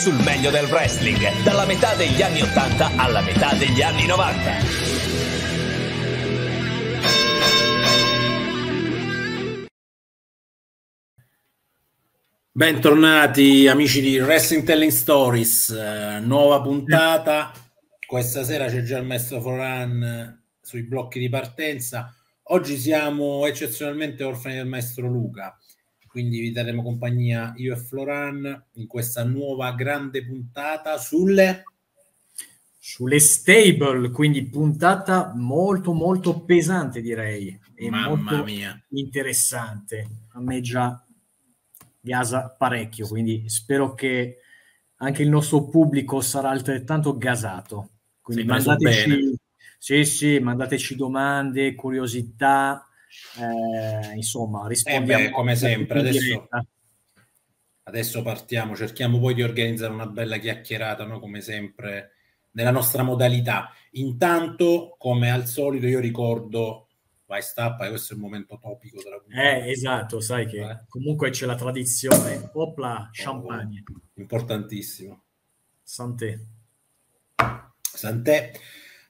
sul meglio del wrestling, dalla metà degli anni 80 alla metà degli anni 90. Bentornati amici di Wrestling Telling Stories, eh, nuova puntata. Questa sera c'è già il maestro Foran eh, sui blocchi di partenza. Oggi siamo eccezionalmente orfani del maestro Luca, quindi vi daremo compagnia io e Floran in questa nuova grande puntata sulle sulle stable, quindi puntata molto molto pesante direi e Mamma molto mia. interessante. A me già gasa parecchio, quindi spero che anche il nostro pubblico sarà altrettanto gasato. Quindi mandateci, sì, sì, mandateci domande, curiosità, eh, insomma, rispondiamo Eh beh, come sempre, adesso-. Adesso partiamo, cerchiamo poi di organizzare una bella chiacchierata, no? come sempre, nella nostra modalità. Intanto, come al solito, io ricordo, vai stappa, questo è il momento topico della puntata. Eh, esatto, sai che Eh. comunque c'è la tradizione. Opla, champagne, Importantissimo. santé. Sant'è.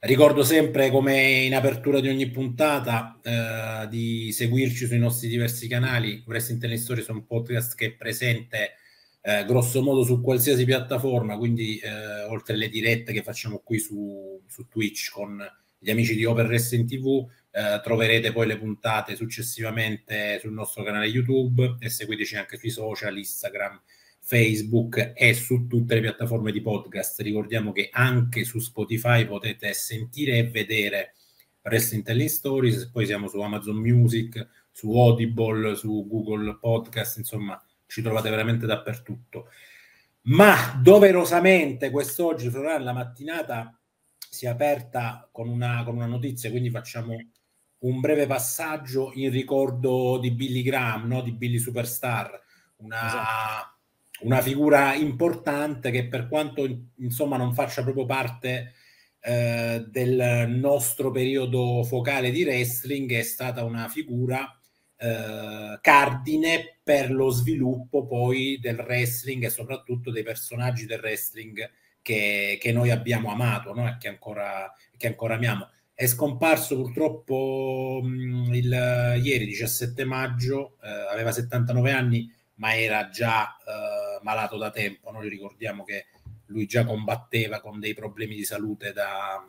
Ricordo sempre, come in apertura di ogni puntata, eh, di seguirci sui nostri diversi canali. Wrestling Telling Stories è un podcast che è presente eh, grosso modo su qualsiasi piattaforma, quindi eh, oltre alle dirette che facciamo qui su, su Twitch con gli amici di Open Wrestling TV, eh, troverete poi le puntate successivamente sul nostro canale YouTube e seguiteci anche sui social, Instagram, Facebook e su tutte le piattaforme di podcast. Ricordiamo che anche su Spotify potete sentire e vedere Wrestling Telling Stories, poi siamo su Amazon Music, su Audible, su Google Podcast, insomma ci trovate veramente dappertutto. Ma doverosamente quest'oggi, la mattinata si è aperta con una, con una notizia, quindi facciamo un breve passaggio in ricordo di Billy Graham, no? di Billy Superstar, una, Esatto. Una figura importante che per quanto insomma non faccia proprio parte eh, del nostro periodo focale di wrestling, è stata una figura eh, cardine per lo sviluppo poi del wrestling e soprattutto dei personaggi del wrestling che, che noi abbiamo amato no? e che ancora, che ancora amiamo. È scomparso purtroppo mh, il, ieri 17 maggio, eh, aveva 79 anni, ma era già eh, malato da tempo. Noi ricordiamo che lui già combatteva con dei problemi di salute da,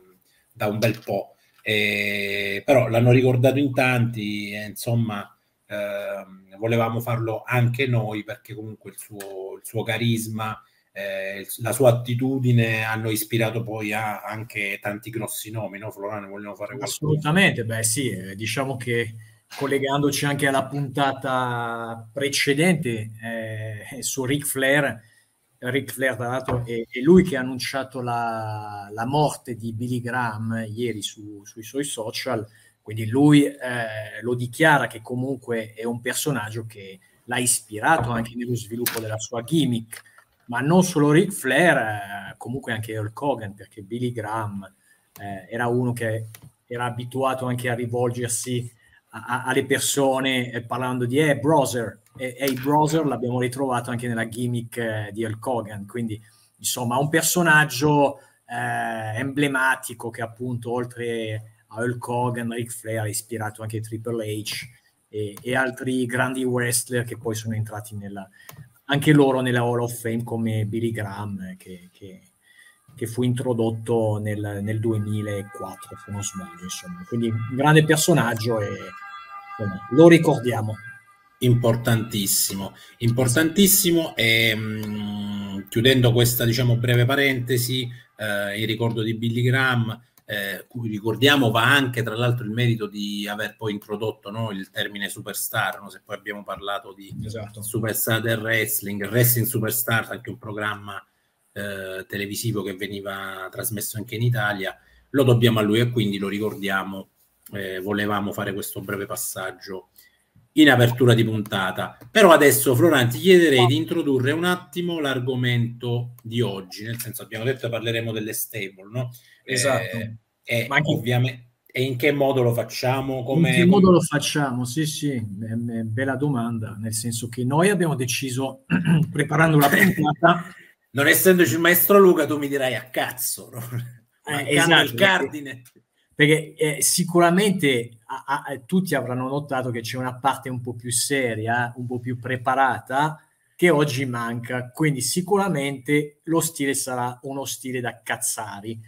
da un bel po'. E, però l'hanno ricordato in tanti e insomma eh, volevamo farlo anche noi perché comunque il suo, il suo carisma eh, la sua attitudine hanno ispirato poi a anche tanti grossi nomi, no? Florano, vogliono fare qualcosa? Assolutamente, beh sì, eh, diciamo che collegandoci anche alla puntata precedente eh, su Ric Flair, Ric Flair tra l'altro è, è lui che ha annunciato la, la morte di Billy Graham ieri su- sui suoi social, quindi lui eh, lo dichiara che comunque è un personaggio che l'ha ispirato anche nello sviluppo della sua gimmick, ma non solo Ric Flair, eh, comunque anche Hulk Hogan, perché Billy Graham eh, era uno che era abituato anche a rivolgersi a- alle persone eh, parlando di eh, browser. E, e il browser l'abbiamo ritrovato anche nella gimmick eh, di Hulk Hogan. Quindi insomma un personaggio eh, emblematico che appunto oltre a Hulk Hogan, Ric Flair ha ispirato anche Triple H e, e altri grandi wrestler che poi sono entrati nella, anche loro nella Hall of Fame come Billy Graham eh, che, che- che fu introdotto nel, nel 2004 se non sbaglio insomma. Quindi un grande personaggio e insomma, lo ricordiamo. Importantissimo, importantissimo e mh, chiudendo questa diciamo breve parentesi, eh, il ricordo di Billy Graham, eh, cui ricordiamo va anche tra l'altro il merito di aver poi introdotto no, il termine superstar, no? se poi abbiamo parlato di esatto. Superstar del Wrestling, Wrestling Superstar, anche un programma eh, televisivo che veniva trasmesso anche in Italia, lo dobbiamo a lui e quindi lo ricordiamo, eh, volevamo fare questo breve passaggio in apertura di puntata. Però adesso, Florian, ti chiederei di introdurre un attimo l'argomento di oggi, nel senso abbiamo detto che parleremo delle stable, no? Esatto. Eh, e Ma anche- ovviamente... E in che modo lo facciamo? Come... In che modo lo facciamo? Sì, sì, bella domanda, nel senso che noi abbiamo deciso, preparando la puntata... non essendoci il maestro Luca, tu mi dirai a cazzo, no? eh, esatto, il cardine. Perché, perché eh, sicuramente a, a, tutti avranno notato che c'è una parte un po' più seria, un po' più preparata, che oggi manca. Quindi sicuramente lo stile sarà uno stile da cazzari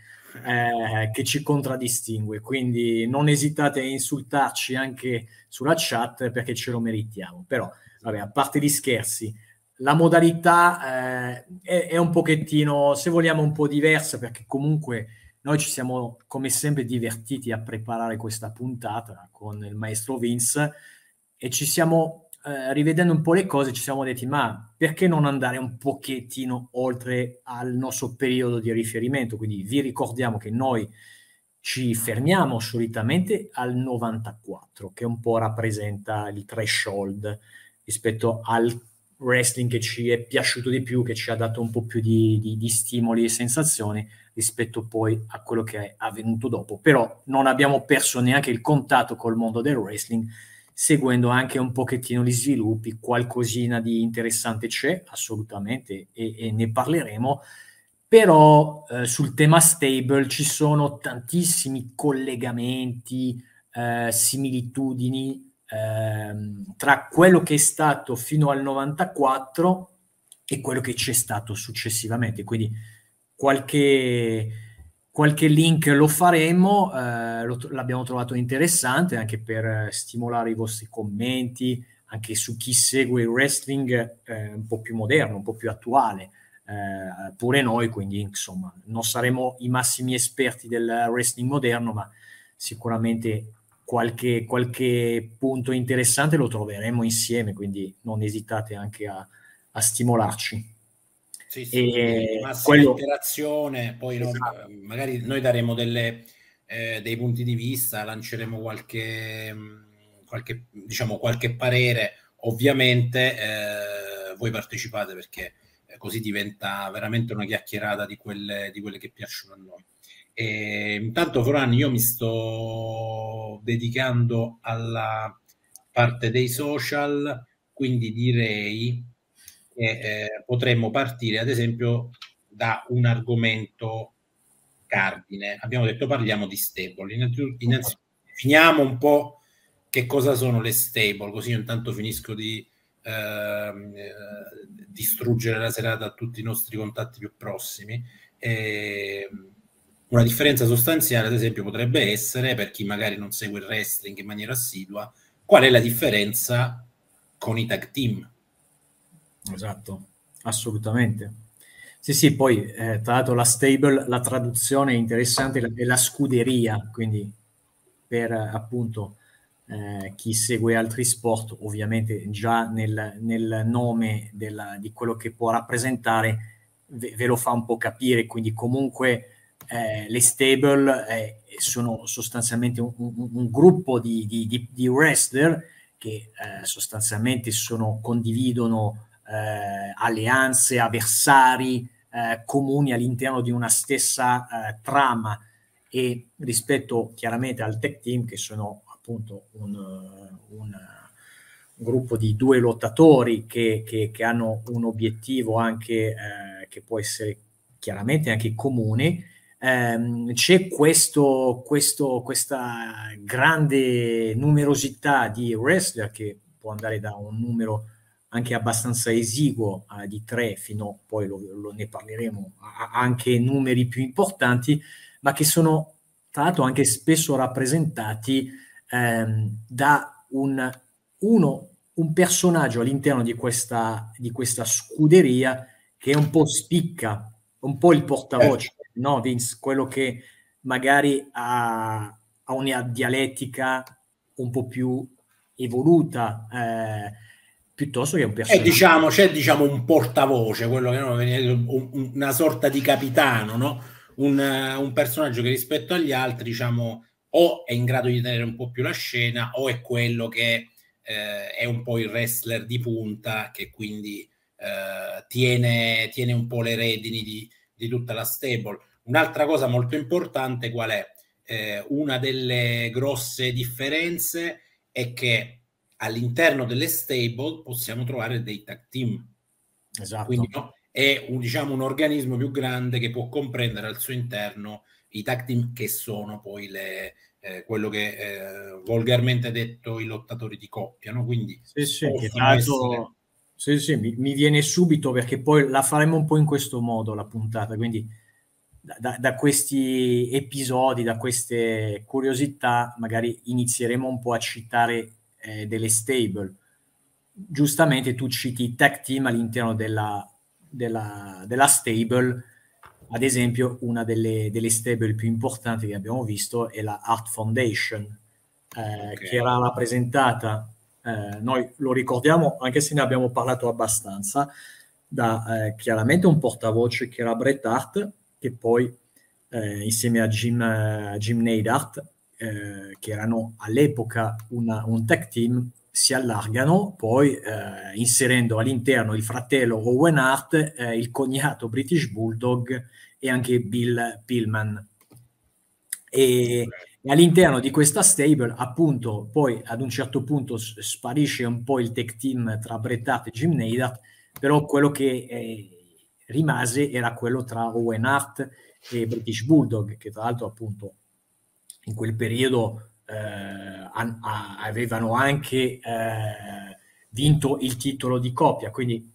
eh, che ci contraddistingue. Quindi non esitate a insultarci anche sulla chat perché ce lo meritiamo. Però, vabbè, a parte gli scherzi, la modalità eh, è, è, un pochettino, se vogliamo, un po' diversa perché comunque noi ci siamo, come sempre, divertiti a preparare questa puntata con il maestro Vince e ci siamo eh, rivedendo un po' le cose ci siamo detti ma perché non andare un pochettino oltre al nostro periodo di riferimento? Quindi vi ricordiamo che noi ci fermiamo solitamente al 94 che un po' rappresenta il threshold rispetto al wrestling che ci è piaciuto di più che ci ha dato un po' più di, di, di stimoli e sensazioni rispetto poi a quello che è avvenuto dopo. Però non abbiamo perso neanche il contatto col mondo del wrestling seguendo anche un pochettino gli sviluppi, qualcosina di interessante c'è assolutamente e, e ne parleremo, però eh, sul tema stable ci sono tantissimi collegamenti, eh, similitudini eh, tra quello che è stato fino al 94 e quello che c'è stato successivamente, quindi qualche qualche link lo faremo, eh, lo, l'abbiamo trovato interessante anche per eh, stimolare i vostri commenti, anche su chi segue il wrestling eh, un po' più moderno, un po' più attuale, eh, pure noi, quindi insomma non saremo i massimi esperti del wrestling moderno, ma sicuramente qualche, qualche punto interessante lo troveremo insieme, quindi non esitate anche a, a stimolarci. Sì, sì, e massima quello... interazione, poi esatto. no, magari noi daremo delle, eh, dei punti di vista, lanceremo qualche, qualche, diciamo, qualche parere, ovviamente eh, voi partecipate perché così diventa veramente una chiacchierata di quelle, di quelle che piacciono a noi. E, intanto, Foran, io mi sto dedicando alla parte dei social, quindi direi e eh, potremmo partire ad esempio da un argomento cardine. Abbiamo detto parliamo di stable. Innanzitutto, innanzitutto finiamo un po' che cosa sono le stable, così io intanto finisco di ehm, eh, distruggere la serata a tutti i nostri contatti più prossimi. E, una differenza sostanziale, ad esempio, potrebbe essere per chi magari non segue il wrestling in maniera assidua, qual è la differenza con i tag team? Esatto, assolutamente. Sì, sì, poi eh, tra l'altro la stable, la traduzione è interessante, è la scuderia, quindi per appunto eh, chi segue altri sport, ovviamente già nel, nel nome della, di quello che può rappresentare ve, ve, lo fa un po' capire, quindi comunque eh, le stable eh, sono sostanzialmente un, un, un gruppo di, di, di, wrestler che eh, sostanzialmente sono, condividono eh, alleanze, avversari eh, comuni all'interno di una stessa eh, trama e rispetto chiaramente al tech team che sono appunto un, un, gruppo di due lottatori che, che, che hanno un obiettivo anche che può essere chiaramente anche comune. Um, c'è questo, questo, questa grande numerosità di wrestler che può andare da un numero anche abbastanza esiguo eh, di tre fino poi lo, lo ne parleremo a, anche numeri più importanti ma che sono tra l'altro anche spesso rappresentati ehm, da un, uno, un personaggio all'interno di questa, di questa scuderia che un po' spicca un po' il portavoce. No Vince quello che magari ha, ha una dialettica un po' più evoluta eh, piuttosto che un personaggio. Eh, diciamo, c'è diciamo un portavoce, quello che no, un, una sorta di capitano, no? un, un, personaggio che rispetto agli altri, diciamo, o è in grado di tenere un po' più la scena, o è quello che eh, è un po' il wrestler di punta, che quindi eh, tiene, tiene, un po' le redini di, di tutta la stable. Un'altra cosa molto importante qual è? eh, una delle grosse differenze è che all'interno delle stable possiamo trovare dei tag team. Esatto. Quindi no, è un, diciamo, un organismo più grande che può comprendere al suo interno i tag team che sono poi le, eh, quello che eh, volgarmente detto i lottatori di coppia. No? Quindi sì, sì, essere... sì, sì mi, mi, viene subito perché poi la faremo un po' in questo modo la puntata. Quindi da, da, questi episodi, da queste curiosità, magari inizieremo un po' a citare eh, delle stable. Giustamente tu citi i tag team all'interno della, della, della stable, ad esempio una delle, delle, stable più importanti che abbiamo visto è la Art Foundation, eh, okay. che era rappresentata, eh, noi lo ricordiamo anche se ne abbiamo parlato abbastanza, da eh, chiaramente un portavoce che era Bret Hart, che poi eh, insieme a Jim, uh, Jim Neidhart eh, che erano all'epoca una, un tech team, si allargano, poi eh, inserendo all'interno il fratello Owen Hart, eh, il cognato British Bulldog e anche Bill Pillman. E, e, all'interno di questa stable, appunto, poi ad un certo punto sparisce un po' il tech team tra Bret Hart e Jim Neidhart, però quello che eh, rimase era quello tra Owen Hart e British Bulldog, che tra l'altro appunto in quel periodo eh, an- a- avevano anche eh, vinto il titolo di coppia. Quindi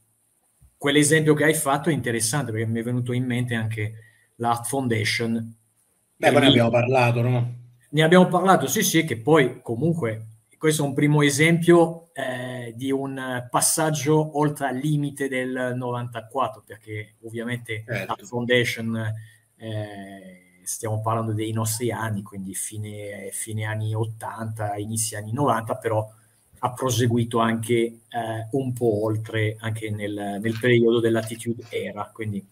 quell'esempio che hai fatto è interessante perché mi è venuto in mente anche l'Art Foundation. Beh, poi ne abbiamo parlato, no? Ne abbiamo parlato, sì, sì, che poi comunque questo è un primo esempio eh, di un passaggio oltre al limite del 94, perché ovviamente certo. l'Art Foundation eh, stiamo parlando dei nostri anni, quindi fine, fine anni 80, inizi anni 90, però ha proseguito anche eh, un po' oltre, anche nel, nel periodo dell'attitude era, quindi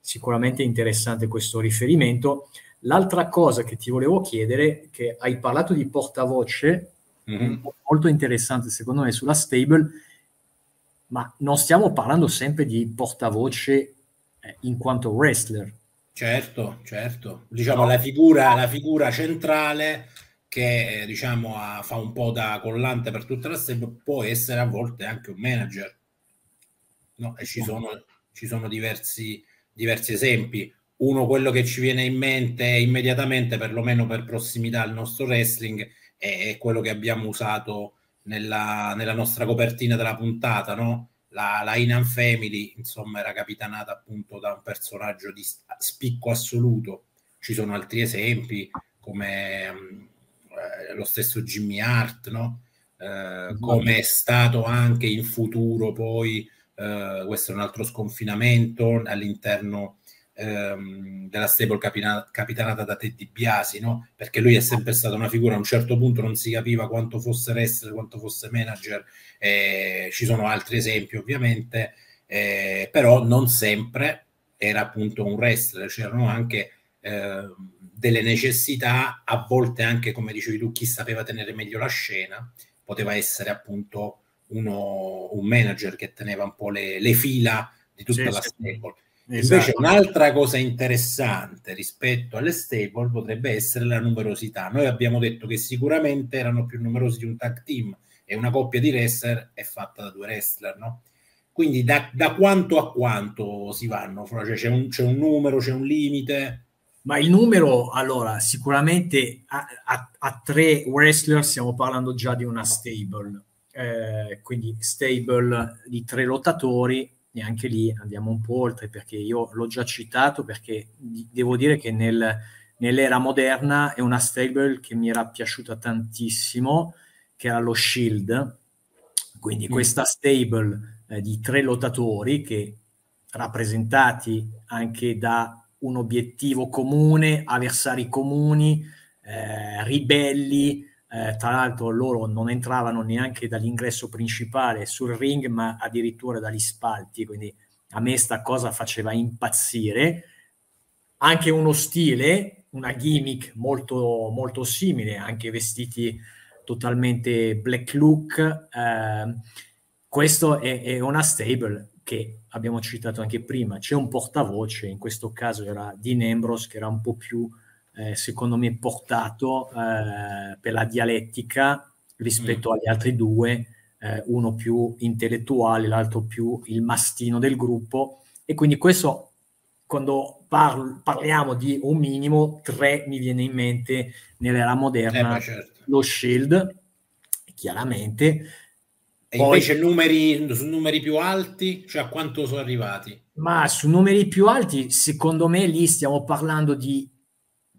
sicuramente interessante questo riferimento. L'altra cosa che ti volevo chiedere, che hai parlato di portavoce, mm-hmm. molto interessante secondo me sulla stable, ma non stiamo parlando sempre di portavoce eh, in quanto wrestler, Certo, certo. Diciamo no. la, figura, la figura centrale che diciamo ha, fa un po' da collante per tutta la stable può essere a volte anche un manager. No? E ci sono, ci sono diversi, diversi esempi. Uno, quello che ci viene in mente immediatamente, perlomeno per prossimità al nostro wrestling, è, è quello che abbiamo usato nella, nella nostra copertina della puntata, no? la, la Inan Family, insomma, era capitanata appunto da un personaggio di spicco assoluto. Ci sono altri esempi, come eh, lo stesso Jimmy Hart, no? Eh, come è stato anche in futuro poi, eh, questo è un altro sconfinamento all'interno ehm, della stable capina- capitanata da Teddy Biasi, no? perché lui è sempre stata una figura, a un certo punto non si capiva quanto fosse wrestler, quanto fosse manager, eh, ci sono altri esempi ovviamente, eh, però non sempre era appunto un wrestler, c'erano anche eh, delle necessità, a volte anche come dicevi tu, chi sapeva tenere meglio la scena, poteva essere appunto uno, un manager che teneva un po' le, le fila di tutta sì, la stable. Esatto. Invece un'altra cosa interessante rispetto alle stable potrebbe essere la numerosità. Noi abbiamo detto che sicuramente erano più numerosi di un tag team e una coppia di wrestler è fatta da due wrestler, no? Quindi da, da quanto a quanto si vanno? Cioè, c'è, un, c'è, un, numero, c'è un limite? Ma il numero, allora, sicuramente a, a, a tre wrestler stiamo parlando già di una stable. Eh, quindi stable di tre lottatori e anche lì andiamo un po' oltre perché io l'ho già citato perché devo dire che nel, nell'era moderna è una stable che mi era piaciuta tantissimo che era lo Shield quindi mm. questa stable eh, di tre lottatori che rappresentati anche da un obiettivo comune, avversari comuni, eh, ribelli, eh, tra l'altro loro non entravano neanche dall'ingresso principale sul ring, ma addirittura dagli spalti, quindi a me sta cosa faceva impazzire. Anche uno stile, una gimmick molto, molto simile, anche vestiti totalmente black look. Eh, questo è, è una stable che abbiamo citato anche prima. C'è un portavoce, in questo caso era Dean Ambrose, che era un po' più eh, secondo me, portato eh, per la dialettica rispetto mm. agli altri due, eh, uno più intellettuale, l'altro più il mastino del gruppo. E quindi questo, quando parlo, parliamo di un minimo, tre mi viene in mente nell'era moderna eh, certo. lo Shield, chiaramente. E Poi, invece numeri, su numeri più alti, cioè a quanto sono arrivati? Ma su numeri più alti, secondo me lì stiamo parlando di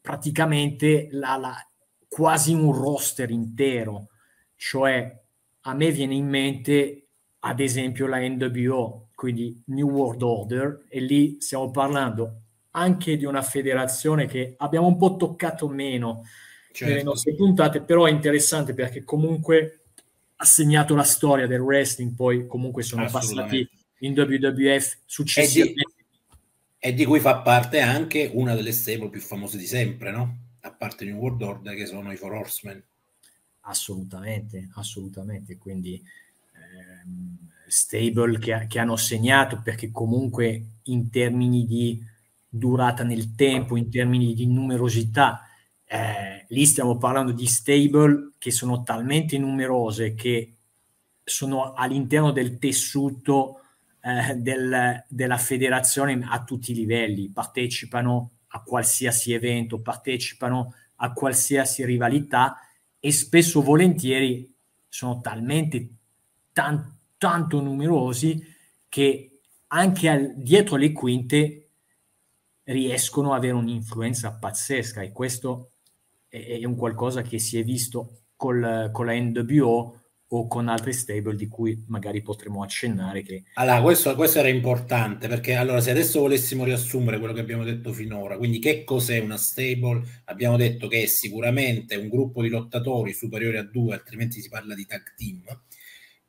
praticamente la, la, quasi un roster intero, cioè a me viene in mente ad esempio la NWO, quindi New World Order, e lì stiamo parlando anche di una federazione che abbiamo un po' toccato meno certo. nelle nostre puntate, però è interessante perché comunque ha segnato la storia del wrestling, poi comunque sono passati in WWF successivamente. E di, cui fa parte anche una delle stable più famose di sempre, no? A parte New World Order, che sono i Four Horsemen. Assolutamente, assolutamente. Quindi ehm, stable che, che, hanno segnato perché comunque in termini di durata nel tempo, in termini di numerosità, eh, lì stiamo parlando di stable che sono talmente numerose che sono all'interno del tessuto eh, del, della federazione a tutti i livelli, partecipano a qualsiasi evento, partecipano a qualsiasi rivalità e spesso volentieri sono talmente tan- tanto numerosi che anche al, dietro le quinte riescono ad avere un'influenza pazzesca e questo è, è un qualcosa che si è visto col, con la NWO o con altri stable di cui magari potremo accennare. Che... Allora, questo, questo, era importante perché allora se adesso volessimo riassumere quello che abbiamo detto finora, quindi che cos'è una stable? Abbiamo detto che è sicuramente un gruppo di lottatori superiori a due, altrimenti si parla di tag team,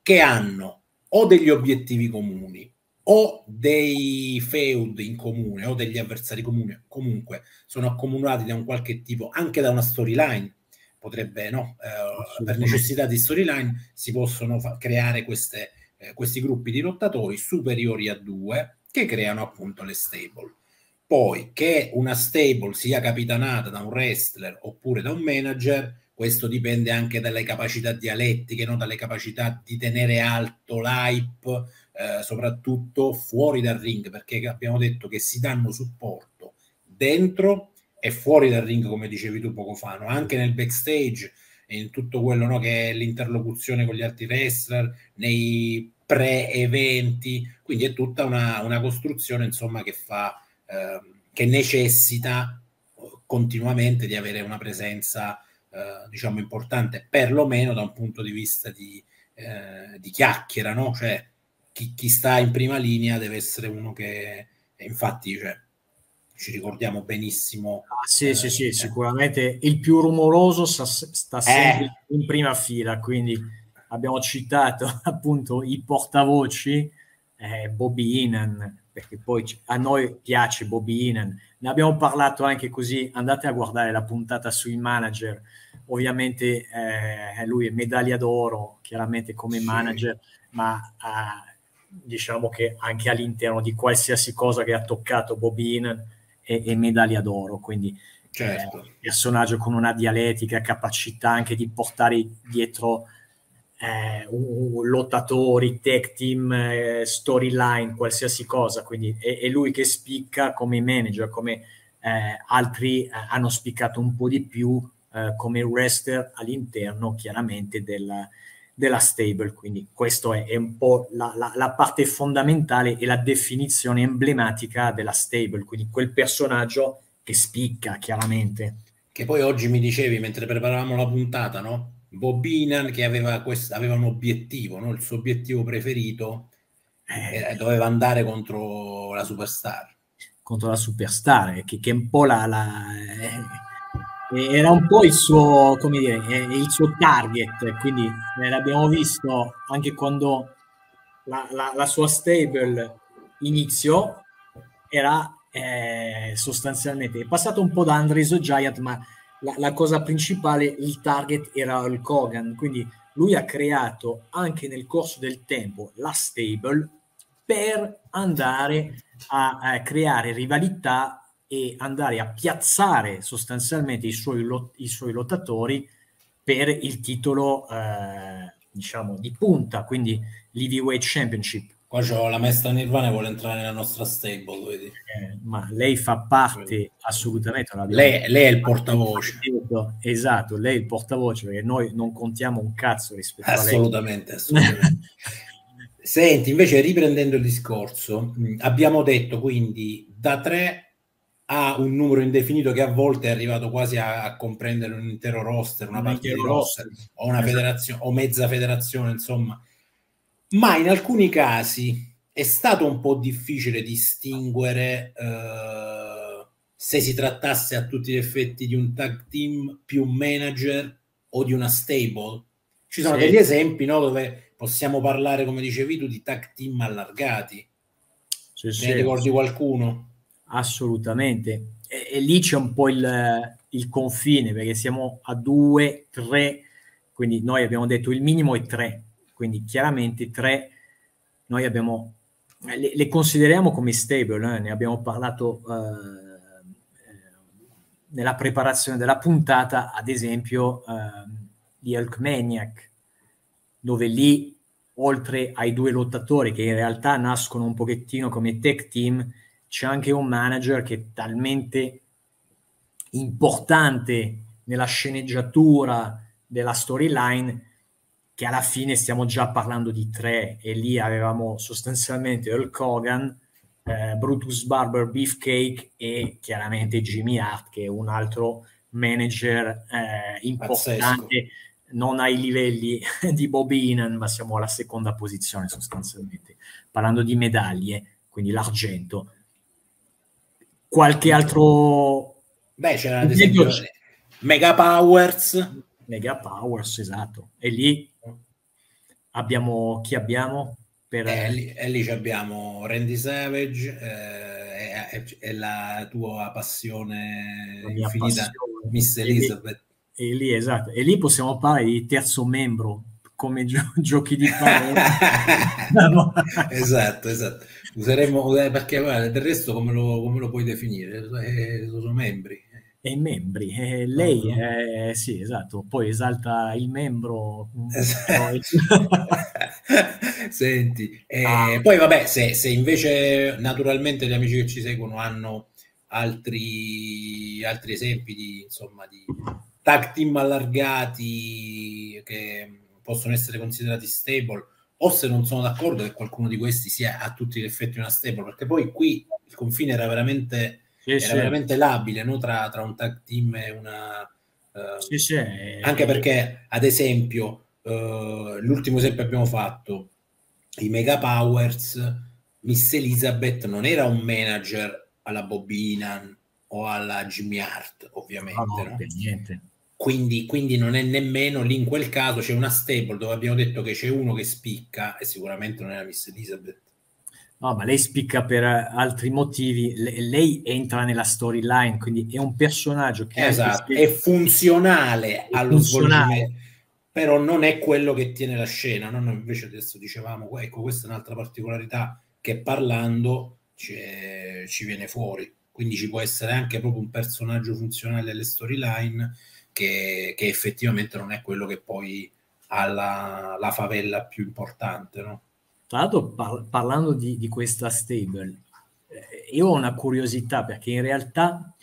che hanno o degli obiettivi comuni o dei feud in comune o degli avversari comuni, comunque sono accomunati da un qualche tipo, anche da una storyline potrebbe, no? Eh, per necessità di storyline, si possono fa- creare queste, eh, questi gruppi di lottatori superiori a due che creano appunto le stable. Poi che una stable sia capitanata da un wrestler oppure da un manager, questo dipende anche dalle capacità dialettiche, no? dalle capacità di tenere alto l'hype, eh, soprattutto fuori dal ring, perché abbiamo detto che si danno supporto dentro e fuori dal ring, come dicevi tu poco fa, no? anche nel backstage, in tutto quello no, che è l'interlocuzione con gli altri wrestler, nei pre-eventi, quindi è tutta una, una costruzione insomma che fa, eh, che necessita continuamente di avere una presenza eh, diciamo importante, perlomeno da un punto di vista di, eh, di chiacchiera, no? Cioè chi, chi, sta in prima linea deve essere uno che infatti cioè, ci ricordiamo benissimo. Ah, sì, eh, sì, sì, eh. sicuramente il più rumoroso sta, sta eh. sempre eh. in prima fila, quindi abbiamo citato appunto i portavoci, eh, Bobby Inan, perché poi a noi piace Bobby Inan, ne abbiamo parlato anche così, andate a guardare la puntata sui manager, ovviamente eh, lui è medaglia d'oro, chiaramente come sì. manager, ma eh, diciamo che anche all'interno di qualsiasi cosa che ha toccato Bobby Inan, e, e medaglia d'oro, quindi certo. eh, personaggio con una dialettica, capacità anche di portare dietro eh, un lottatori, tech team, eh, storyline, qualsiasi cosa, quindi è, è, lui che spicca come manager, come eh, altri eh, hanno spiccato un po' di più eh, come wrestler all'interno chiaramente del, della stable. Quindi questo è, è un po' la, la, la, parte fondamentale e la definizione emblematica della stable, quindi quel personaggio che spicca chiaramente. Che poi oggi mi dicevi mentre preparavamo la puntata, no? Bobinan che aveva, quest- aveva un obiettivo, no? il suo obiettivo preferito eh, doveva andare contro la superstar. Contro la superstar, che, che è un po' la, la eh era un po' il suo, come dire, il suo target, quindi eh, l'abbiamo visto anche quando la, la, la sua stable iniziò, era eh, sostanzialmente, è passato un po' da Andres Giant, ma la, la, cosa principale, il target era il Kogan, quindi lui ha creato anche nel corso del tempo la stable per andare a, a creare rivalità e andare a piazzare sostanzialmente i suoi, lot- i suoi lottatori per il titolo eh, diciamo di punta, quindi l'Heavyweight Championship. Qua c'ho la maestra Nirvana e vuole entrare nella nostra stable, vedi? Eh, ma lei fa parte assolutamente. Lei, lei, è il portavoce. Esatto, lei è il portavoce perché noi non contiamo un cazzo rispetto assolutamente, a lei. Assolutamente. Senti, invece riprendendo il discorso, abbiamo detto quindi da tre a un numero indefinito che a volte è arrivato quasi a, a comprendere un intero roster, una un parte di roster, roster, o una esatto. federazione o mezza federazione, insomma. Ma in alcuni casi è stato un po' difficile distinguere eh, se si trattasse a tutti gli effetti di un tag team più manager o di una stable. Ci sono sì. degli esempi no, dove possiamo parlare, come dicevi tu, di tag team allargati. Sì, ne sì, ricordi qualcuno? Assolutamente. E, e, lì c'è un po' il, il confine, perché siamo a due, tre, quindi noi abbiamo detto il minimo è tre, quindi chiaramente tre, noi abbiamo, le, le consideriamo come stable, eh? ne abbiamo parlato eh, nella preparazione della puntata, ad esempio eh, di Hulk Maniac, dove lì, oltre ai due lottatori che in realtà nascono un pochettino come tech team, c'è anche un manager che è talmente importante nella sceneggiatura della storyline che alla fine stiamo già parlando di tre e lì avevamo sostanzialmente Hulk Hogan, eh, Brutus Barber Beefcake e chiaramente Jimmy Hart che è un altro manager eh, importante Pazzesco. non ai livelli di Bob Inan ma siamo alla seconda posizione sostanzialmente parlando di medaglie quindi l'argento qualche altro... Beh, c'era ad esempio Mega Powers. Mega Powers, esatto. E lì abbiamo... Chi abbiamo? Per... Eh, lì, e lì abbiamo Randy Savage eh, e, la tua passione la infinita, passione. Miss Elizabeth. E lì, e lì, esatto. E lì possiamo parlare di terzo membro come gio- giochi di parole. esatto, esatto. Useremo, eh, perché guarda, del resto come lo, come lo puoi definire? Eh, sono membri. E membri, eh, lei no, no. Eh, sì, esatto, poi esalta il membro. Esatto. Senti, eh, ah. poi vabbè, se, se, invece naturalmente gli amici che ci seguono hanno altri, altri esempi di, insomma, di tag team allargati che possono essere considerati stable o se non sono d'accordo che qualcuno di questi sia a tutti gli effetti una stable perché poi qui il confine era veramente, sì, era sì. veramente labile no? tra, tra, un tag team e una uh, sì, anche perché ad esempio uh, l'ultimo esempio abbiamo fatto i Mega Powers Miss Elizabeth non era un manager alla Bobinan o alla Jimmy Hart ovviamente no, no, niente quindi, quindi, non è nemmeno lì in quel caso c'è una stable dove abbiamo detto che c'è uno che spicca e sicuramente non è la Miss Elizabeth. No, ma lei spicca per altri motivi. Le, lei entra nella storyline, quindi è un personaggio che esatto, è funzionale è allo funzionale. svolgimento, però non è quello che tiene la scena. No? Noi invece adesso dicevamo, ecco, questa è un'altra particolarità che parlando ci viene fuori. Quindi ci può essere anche proprio un personaggio funzionale alle storyline che, che effettivamente non è quello che poi ha la, la favella più importante. No? Tra l'altro, par- parlando di, di, questa stable, eh, io ho una curiosità perché in realtà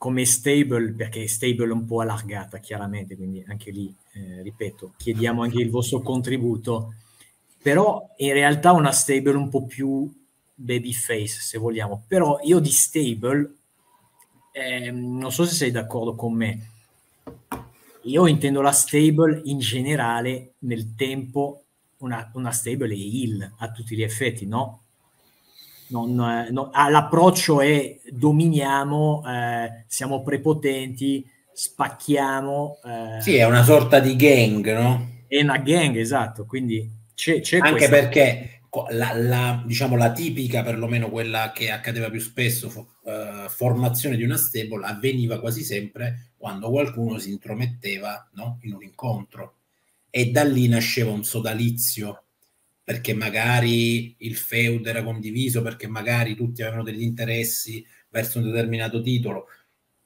come stable, perché è stable un po' allargata chiaramente, quindi anche lì, eh, ripeto, chiediamo anche il vostro contributo, però in realtà una stable un po' più babyface, se vogliamo, però io di stable, eh, non so se sei d'accordo con me, io intendo la stable in generale nel tempo, una, una stable è heal a tutti gli effetti, no? Non, eh, no, ah, l'approccio è dominiamo, eh, siamo prepotenti, spacchiamo. Eh, sì, è una sorta di gang, no? È una gang, esatto, quindi c'è, c'è Anche questa... perché la, la, diciamo, la tipica, perlomeno quella che accadeva più spesso, fo, uh, formazione di una stable avveniva quasi sempre quando qualcuno si intrometteva no? in un incontro e da lì nasceva un sodalizio perché magari il feud era condiviso, perché magari tutti avevano degli interessi verso un determinato titolo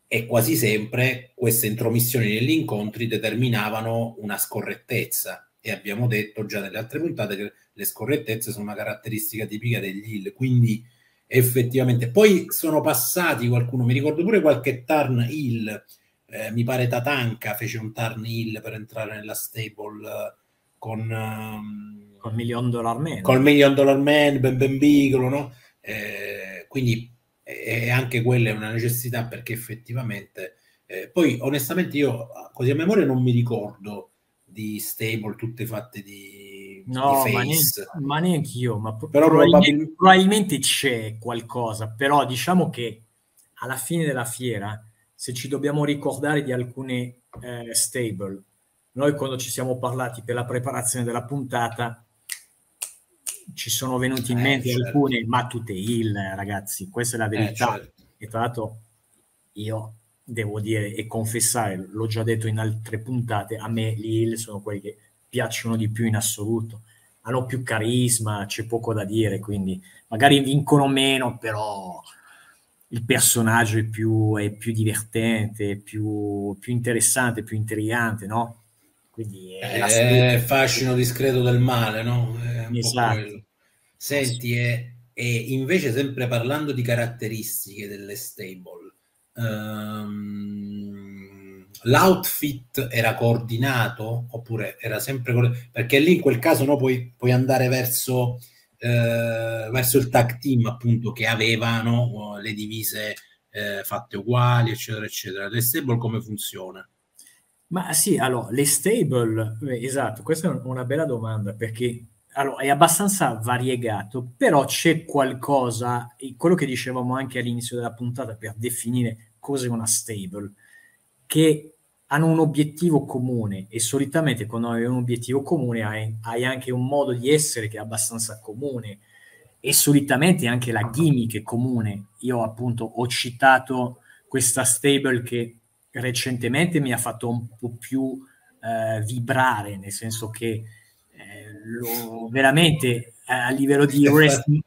e quasi sempre queste intromissioni negli incontri determinavano una scorrettezza e abbiamo detto già nelle altre puntate che le scorrettezze sono una caratteristica tipica degli Hill, quindi effettivamente poi sono passati qualcuno, mi ricordo pure qualche turn Hill, eh, mi pare Tatanka fece un turn Hill per entrare nella stable eh, con um, col Million Dollar Man col Million Dollar Man, Ben Ben Bigolo, no? Eh, quindi e anche quella è una necessità perché effettivamente eh, poi onestamente io così a memoria non mi ricordo di stable tutte fatte di, no, di ma, neanche, ma neanche io ma però probabilmente, probabilmente c'è qualcosa però diciamo che alla fine della fiera se ci dobbiamo ricordare di alcune eh, stable noi quando ci siamo parlati per la preparazione della puntata ci sono venuti in eh, mente certo. alcune, ma tutte il ragazzi, questa è la eh, verità. Eh, certo. E tra l'altro io devo dire e confessare, l'ho già detto in altre puntate, a me gli Hill sono quelli che piacciono di più in assoluto. Hanno più carisma, c'è poco da dire, quindi magari vincono meno, però il personaggio è più, è più divertente, è più, più interessante, più intrigante, no? Quindi è, è il fascino discreto del male, no? esatto. Senti, e, e, invece sempre parlando di caratteristiche delle stable, um, l'outfit era coordinato oppure era sempre coordinato? Perché lì in quel caso no, puoi, puoi andare verso, eh, verso il tag team appunto che avevano le divise eh, fatte uguali, eccetera, eccetera. Le stable come funziona? Ma sì, allora, le stable, eh, esatto, questa è una bella domanda perché allora, è abbastanza variegato, però c'è qualcosa, quello che dicevamo anche all'inizio della puntata per definire cos'è una stable, che hanno un obiettivo comune e solitamente quando hai un obiettivo comune hai, hai anche un modo di essere che è abbastanza comune e solitamente anche la gimmick è comune. Io appunto ho citato questa stable che recentemente mi ha fatto un po' più eh, vibrare, nel senso che eh, lo, veramente a livello di wrestling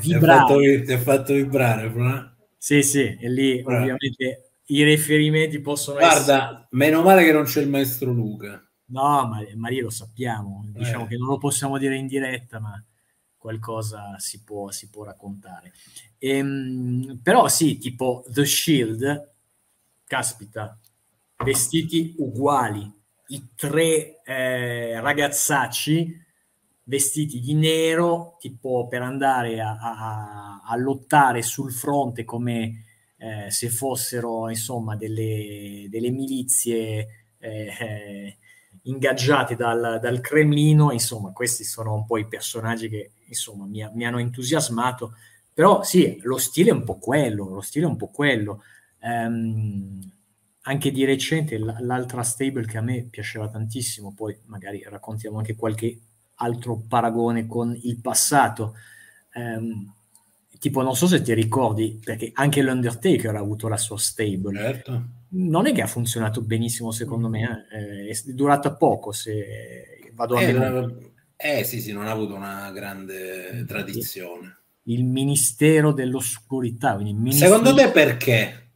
vibrare. Ti ha fatto, vibrare, però. Sì, sì, e lì Bravo. ovviamente i riferimenti possono Guarda, essere... Guarda, meno male che non c'è il maestro Luca. No, ma, ma lì lo sappiamo, diciamo eh. che non lo possiamo dire in diretta, ma qualcosa si può, si può raccontare. Ehm, però sì, tipo The Shield, caspita, vestiti uguali, i tre eh, ragazzacci vestiti di nero, tipo per andare a, a, a lottare sul fronte come eh, se fossero insomma delle, delle milizie eh, ingaggiate dal, dal, Cremlino. Insomma, questi sono un po' i personaggi che insomma mi, mi, hanno entusiasmato. Però sì, lo stile è un po' quello, lo stile è un po' quello. Um, anche di recente l'altra stable che a me piaceva tantissimo, poi magari raccontiamo anche qualche altro paragone con il passato. Um, tipo, non so se ti ricordi, perché anche l'Undertaker ha avuto la sua stable. Certo. Non è che ha funzionato benissimo, secondo me, eh, è durata poco. Se vado a eh, vedere. Eh sì, sì, non ha avuto una grande tradizione. Il Ministero dell'Oscurità. Ministero... Secondo te perché?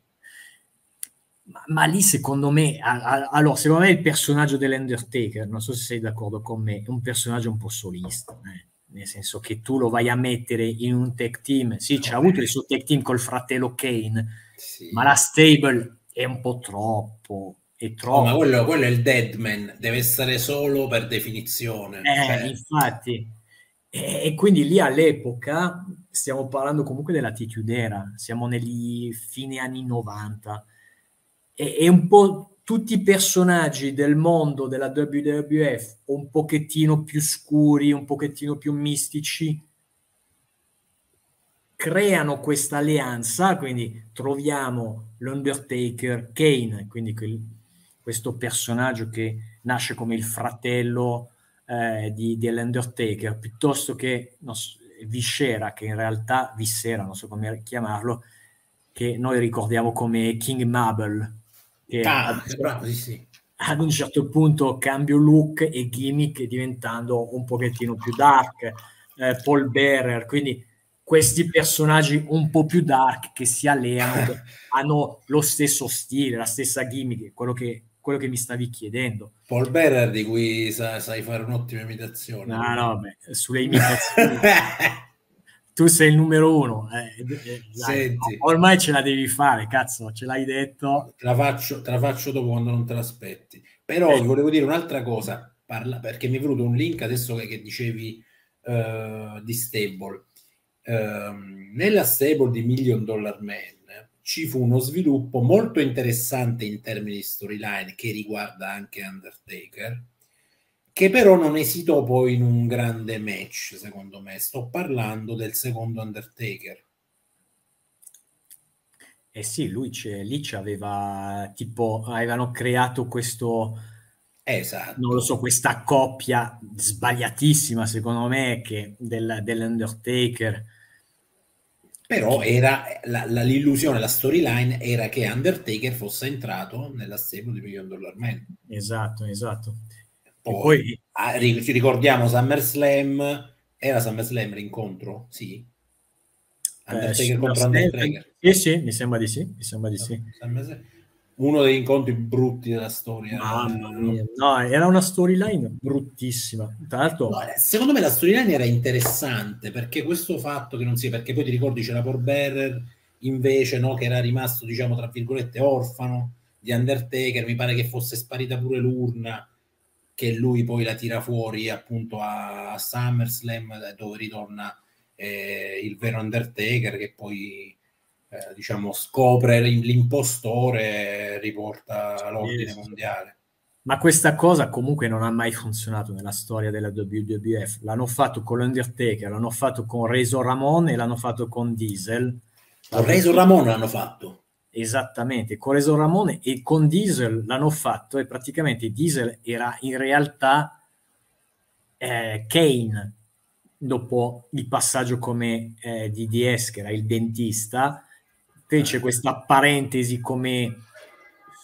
Ma, ma, lì secondo me, a, a, allora, secondo me il personaggio dell'Undertaker, non so se sei d'accordo con me, è un personaggio un po' solista, eh? Nel senso che tu lo vai a mettere in un tech team, sì, c'ha avuto il suo tech team col fratello Kane, sì. ma la stable è un po' troppo. È troppo. Oh, ma quello, quello, è il deadman, deve essere solo per definizione. Eh, cioè. infatti. E, e, quindi lì all'epoca, stiamo parlando comunque dell'attitude era, siamo negli fine anni 90 e, e un po' tutti i personaggi del mondo della WWF un pochettino più scuri, un pochettino più mistici, creano questa alleanza, quindi troviamo l'Undertaker, Kane, quindi quel, questo personaggio che nasce come il fratello eh, dell'Undertaker, piuttosto che no, Viscera, che in realtà Vissera, non so come chiamarlo, che noi ricordiamo come King Mabel, che ah, ad, bravo, sì, ad un certo punto cambio look e gimmick diventando un pochettino più dark, eh, Paul Bearer, quindi questi personaggi un po' più dark che si alleano hanno lo stesso stile, la stessa gimmick, quello che, quello che mi stavi chiedendo. Paul Bearer di cui sai, sai fare un'ottima imitazione. No, no, beh, sulle imitazioni. tu sei il numero uno. Eh, eh, dai, ormai ce la devi fare, cazzo, ce l'hai detto. Te la faccio, te la faccio dopo quando non te l'aspetti. Però eh. volevo dire un'altra cosa, parla, perché mi è venuto un link adesso che, che dicevi uh, di stable. Uh, nella stable di Million Dollar Man ci fu uno sviluppo molto interessante in termini di storyline che riguarda anche Undertaker, che però non esitò poi in un grande match, secondo me. Sto parlando del secondo Undertaker. Eh sì, lui c'è, lì c'aveva tipo, avevano creato questo, esatto. non lo so, questa coppia sbagliatissima secondo me che del, dell'Undertaker. Però era la, la, l'illusione, la storyline era che Undertaker fosse entrato nella stable di Million Dollar Man. Esatto, esatto. Poi, poi ci ricordiamo SummerSlam, era SummerSlam l'incontro? Sì. Undertaker eh, contro Undertaker. Sì, sì, mi sembra di sì, mi sembra di sì. Uno degli incontri brutti della storia. Mamma mia. No, era una storyline bruttissima. Tra l'altro... No, secondo me la storyline era interessante perché questo fatto che non si... Perché poi ti ricordi c'era Paul Bearer invece, no, che era rimasto, diciamo, tra virgolette, orfano di Undertaker. Mi pare che fosse sparita pure l'urna che lui poi la tira fuori appunto a SummerSlam dove ritorna eh, il vero Undertaker che poi eh, diciamo scopre l'impostore e riporta l'ordine sì. mondiale. Ma questa cosa comunque non ha mai funzionato nella storia della WWF. L'hanno fatto con l'Undertaker, l'hanno fatto con Razor Ramon e l'hanno fatto con Diesel. Con Razor Ramon l'hanno fatto. Esattamente, con Reso Ramone e con Diesel l'hanno fatto e praticamente Diesel era in realtà eh, Kane dopo il passaggio come eh, DDS che era il dentista fece questa parentesi come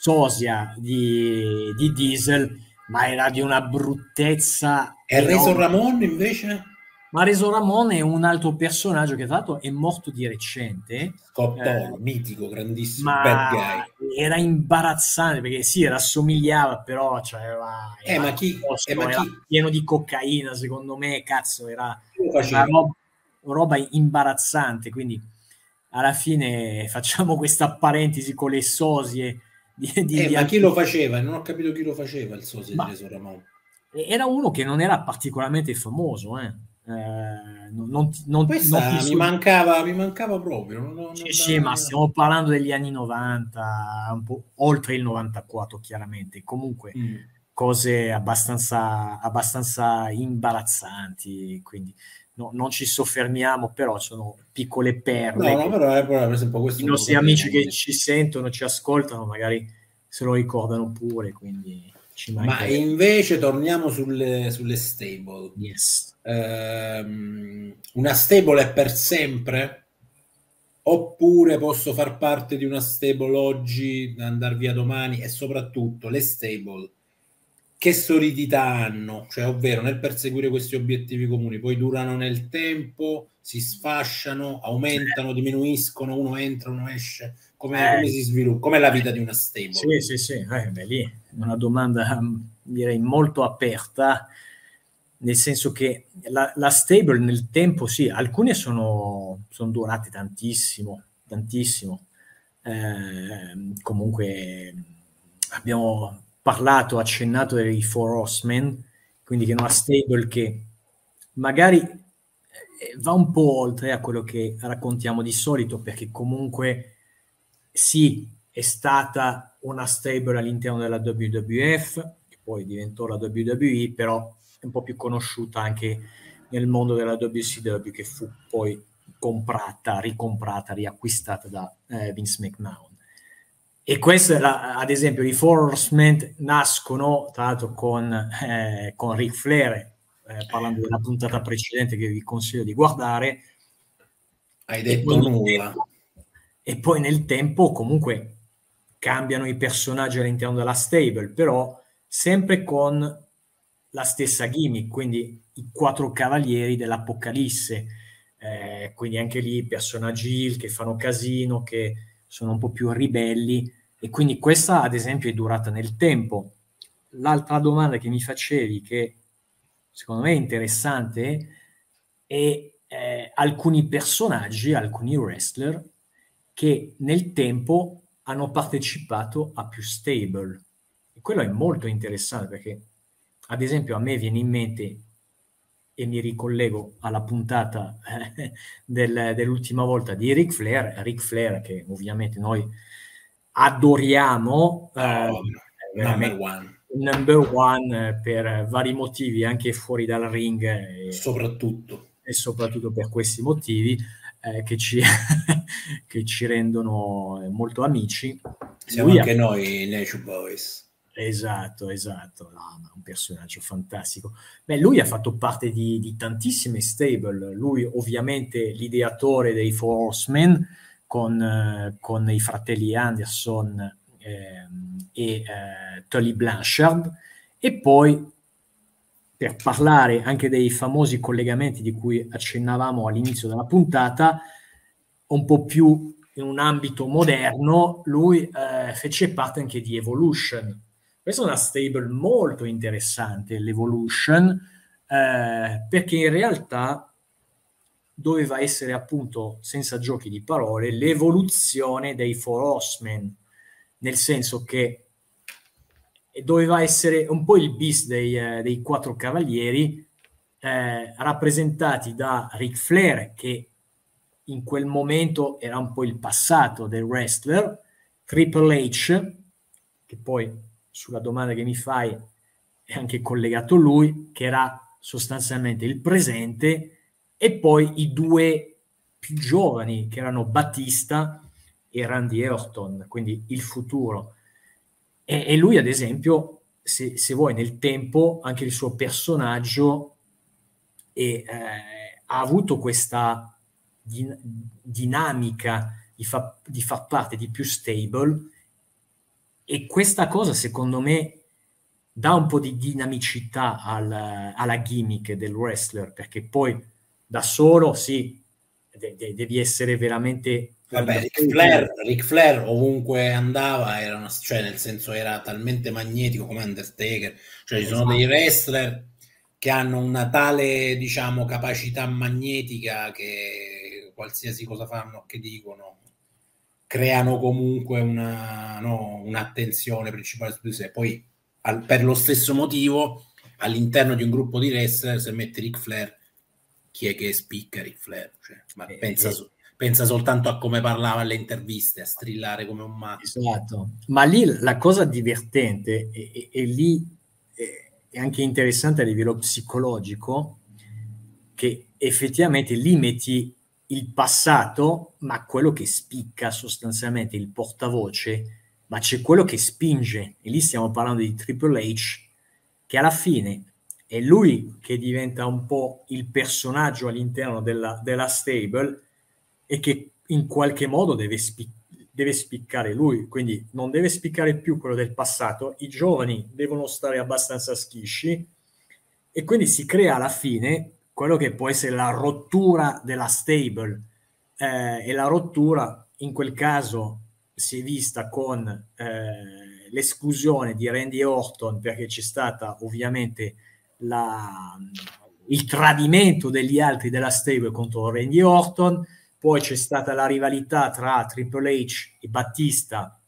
sosia di, di Diesel ma era di una bruttezza e Reso Ramon invece? Ma Reso Ramon è un altro personaggio che tra l'altro è morto di recente. Scott eh, mitico, grandissimo, bad guy. Era imbarazzante perché sì, rassomigliava, però c'aveva... Eh, ma chi, posto, eh, ma chi? pieno di cocaina, secondo me, cazzo, era una roba, roba imbarazzante, quindi alla fine facciamo questa parentesi con le sosie. Di, di, eh, di ma chi lo faceva? Non ho capito chi lo faceva il sosie ma, di Reso Ramon. Era uno che non era particolarmente famoso, eh eh, non, non, Questa non mi, mancava, mi mancava proprio. Non, sì, sì, ma stiamo parlando degli anni 90, un po' oltre il 94 chiaramente. Comunque mm. cose abbastanza, abbastanza imbarazzanti, quindi no, non ci soffermiamo, però sono piccole perle. No, no, però, è, per esempio, I nostri amici che ci sentono, ci ascoltano, magari se lo ricordano pure, quindi... Ma invece torniamo sulle, sulle stable. Yes. Ehm, una stable è per sempre? Oppure posso far parte di una stable oggi, andare via domani? E soprattutto le stable che solidità hanno, cioè ovvero nel perseguire questi obiettivi comuni, poi durano nel tempo, si sfasciano, aumentano, diminuiscono, uno entra, uno esce, come, eh, come si sviluppa, com'è la vita di una stable? Sì, sì, sì, eh, beh, lì una domanda direi molto aperta nel senso che la, la, stable nel tempo, sì, alcune sono, sono durate tantissimo, tantissimo. Eh, comunque abbiamo parlato, accennato dei Four Horsemen, quindi che è una stable che magari eh, va un po' oltre a quello che raccontiamo di solito, perché comunque sì, è stata una stable all'interno della WWF, che poi diventò la WWE, però un po' più conosciuta anche nel mondo della WCW che fu poi comprata, ricomprata, riacquistata da eh, Vince McMahon. E questo, la, ad esempio, i Four Horsemen nascono, tra l'altro, con, eh, con Ric Flair, eh, parlando della puntata precedente che vi consiglio di guardare. Hai detto e nulla. Tempo, e poi nel tempo comunque cambiano i personaggi all'interno della stable, però sempre con la stessa gimmick, quindi i quattro cavalieri dell'Apocalisse. eh, quindi anche lì personaggi che fanno casino, che sono un po' più ribelli e quindi questa ad esempio è durata nel tempo. L'altra domanda che mi facevi che secondo me è interessante è eh, alcuni personaggi, alcuni wrestler che nel tempo hanno partecipato a più stable. E quello è molto interessante perché, ad esempio, a me viene in mente, e mi ricollego alla puntata eh, del, dell'ultima volta di Ric Flair, Ric Flair che ovviamente noi adoriamo, eh, oh, number one. number one per vari motivi, anche fuori dal ring. E, Soprattutto e soprattutto per questi motivi eh, che, ci, che, ci, rendono molto amici. Siamo Lui anche ha... noi Nature Boys. Esatto, esatto, no, un personaggio fantastico. Beh, lui ha fatto parte di, di, tantissime stable, lui ovviamente l'ideatore dei Four Horsemen con, eh, con i fratelli Anderson eh, e eh, Tully Blanchard e poi per parlare anche dei famosi collegamenti di cui accennavamo all'inizio della puntata, un po' più in un ambito moderno, lui eh, fece parte anche di Evolution. Questa è una stable molto interessante, l'Evolution, eh, perché in realtà doveva essere appunto, senza giochi di parole, l'evoluzione dei Four Horsemen, nel senso che doveva essere un po' il bis dei, eh, dei quattro cavalieri, eh, rappresentati da Ric Flair, che in quel momento era un po' il passato del wrestler, Triple H, che poi sulla domanda che mi fai è anche collegato lui, che era sostanzialmente il presente, e poi i due più giovani, che erano Battista e Randy Orton, quindi il futuro. E, e lui, ad esempio, se, se, vuoi, nel tempo, anche il suo personaggio e, eh, ha avuto questa din- dinamica di, fa- di far parte di più stable e questa cosa, secondo me, dà un po' di dinamicità al, alla gimmick del wrestler, perché poi da solo, sì, de- de- devi essere veramente Vabbè, Ric Flair, Ric Flair ovunque andava, era una, cioè nel senso era talmente magnetico come Undertaker, cioè ci sono esatto. dei wrestler che hanno una tale, diciamo, capacità magnetica che qualsiasi cosa fanno, che dicono, creano comunque una, no, un'attenzione principale su di sé. Poi al, per lo stesso motivo, all'interno di un gruppo di wrestler, se mette Ric Flair, chi è che spicca Ric Flair? Cioè, ma eh, pensa eh, su pensa soltanto a come parlava alle interviste, a strillare come un matto. Esatto, ma lì la cosa divertente e, e, lì è anche interessante a livello psicologico che effettivamente lì metti il passato, ma quello che spicca sostanzialmente il portavoce, ma c'è quello che spinge, e lì stiamo parlando di Triple H, che alla fine è lui che diventa un po' il personaggio all'interno della, della stable e che in qualche modo deve, spic- deve spiccare lui, quindi non deve spiccare più quello del passato, i giovani devono stare abbastanza schisci e quindi si crea alla fine quello che può essere la rottura della stable. Eh, e la rottura in quel caso si è vista con eh, l'esclusione di Randy Orton perché c'è stata ovviamente la, il tradimento degli altri della stable contro Randy Orton poi c'è stata la rivalità tra Triple H e Battista,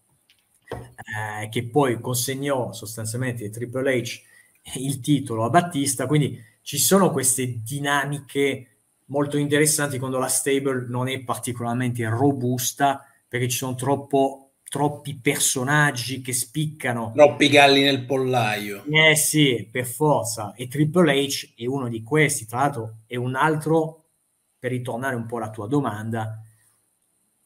eh, che poi consegnò sostanzialmente Triple H il titolo a Battista. Quindi ci sono queste dinamiche molto interessanti quando la stable non è particolarmente robusta, perché ci sono troppo, troppi personaggi che spiccano. Troppi galli nel pollaio. Eh sì, per forza. E Triple H è uno di questi, tra l'altro è un altro per ritornare un po' alla tua domanda,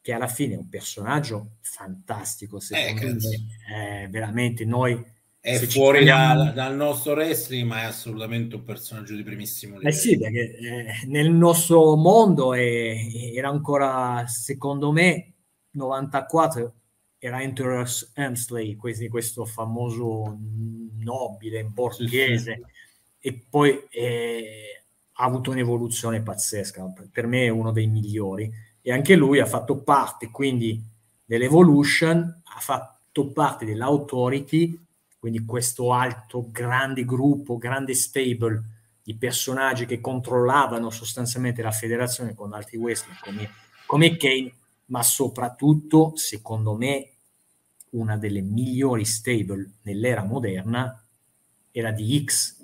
che alla fine è un personaggio fantastico, secondo eh, me, eh, veramente noi... È fuori parliamo... da, dal nostro wrestling, ma è assolutamente un personaggio di primissimo livello. Eh sì, perché eh, nel nostro mondo è, era ancora, secondo me, 94 era Enter Hemsley, questo famoso nobile borghese, sì, sì. e poi eh, ha avuto un'evoluzione pazzesca, per me è uno dei migliori e anche lui ha fatto parte quindi dell'Evolution, ha fatto parte dell'Authority, quindi questo alto, grande gruppo, grande stable di personaggi che controllavano sostanzialmente la federazione con altri wrestler come, come Kane, ma soprattutto, secondo me, una delle migliori stable nell'era moderna era di X,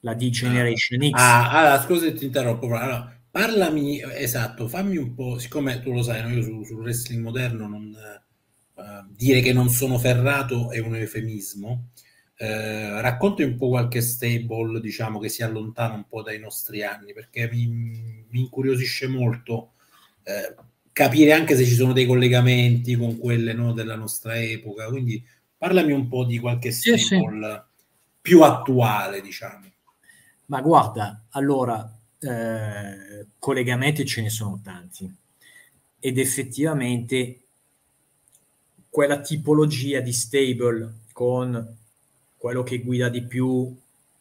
la D Generation X. Ah, allora, scusa ti interrompo, allora, parlami, esatto, fammi un po', siccome tu lo sai, no, io sul, sul wrestling moderno non, uh, dire che non sono ferrato è un eufemismo, uh, racconti un po' qualche stable, diciamo, che si allontana un po' dai nostri anni, perché mi, mi incuriosisce molto uh, capire anche se ci sono dei collegamenti con quelle no, della nostra epoca, quindi parlami un po' di qualche stable sì, sì. più attuale, diciamo. Ma guarda, allora, eh, collegamenti ce ne sono tanti ed effettivamente quella tipologia di stable con quello che guida di più,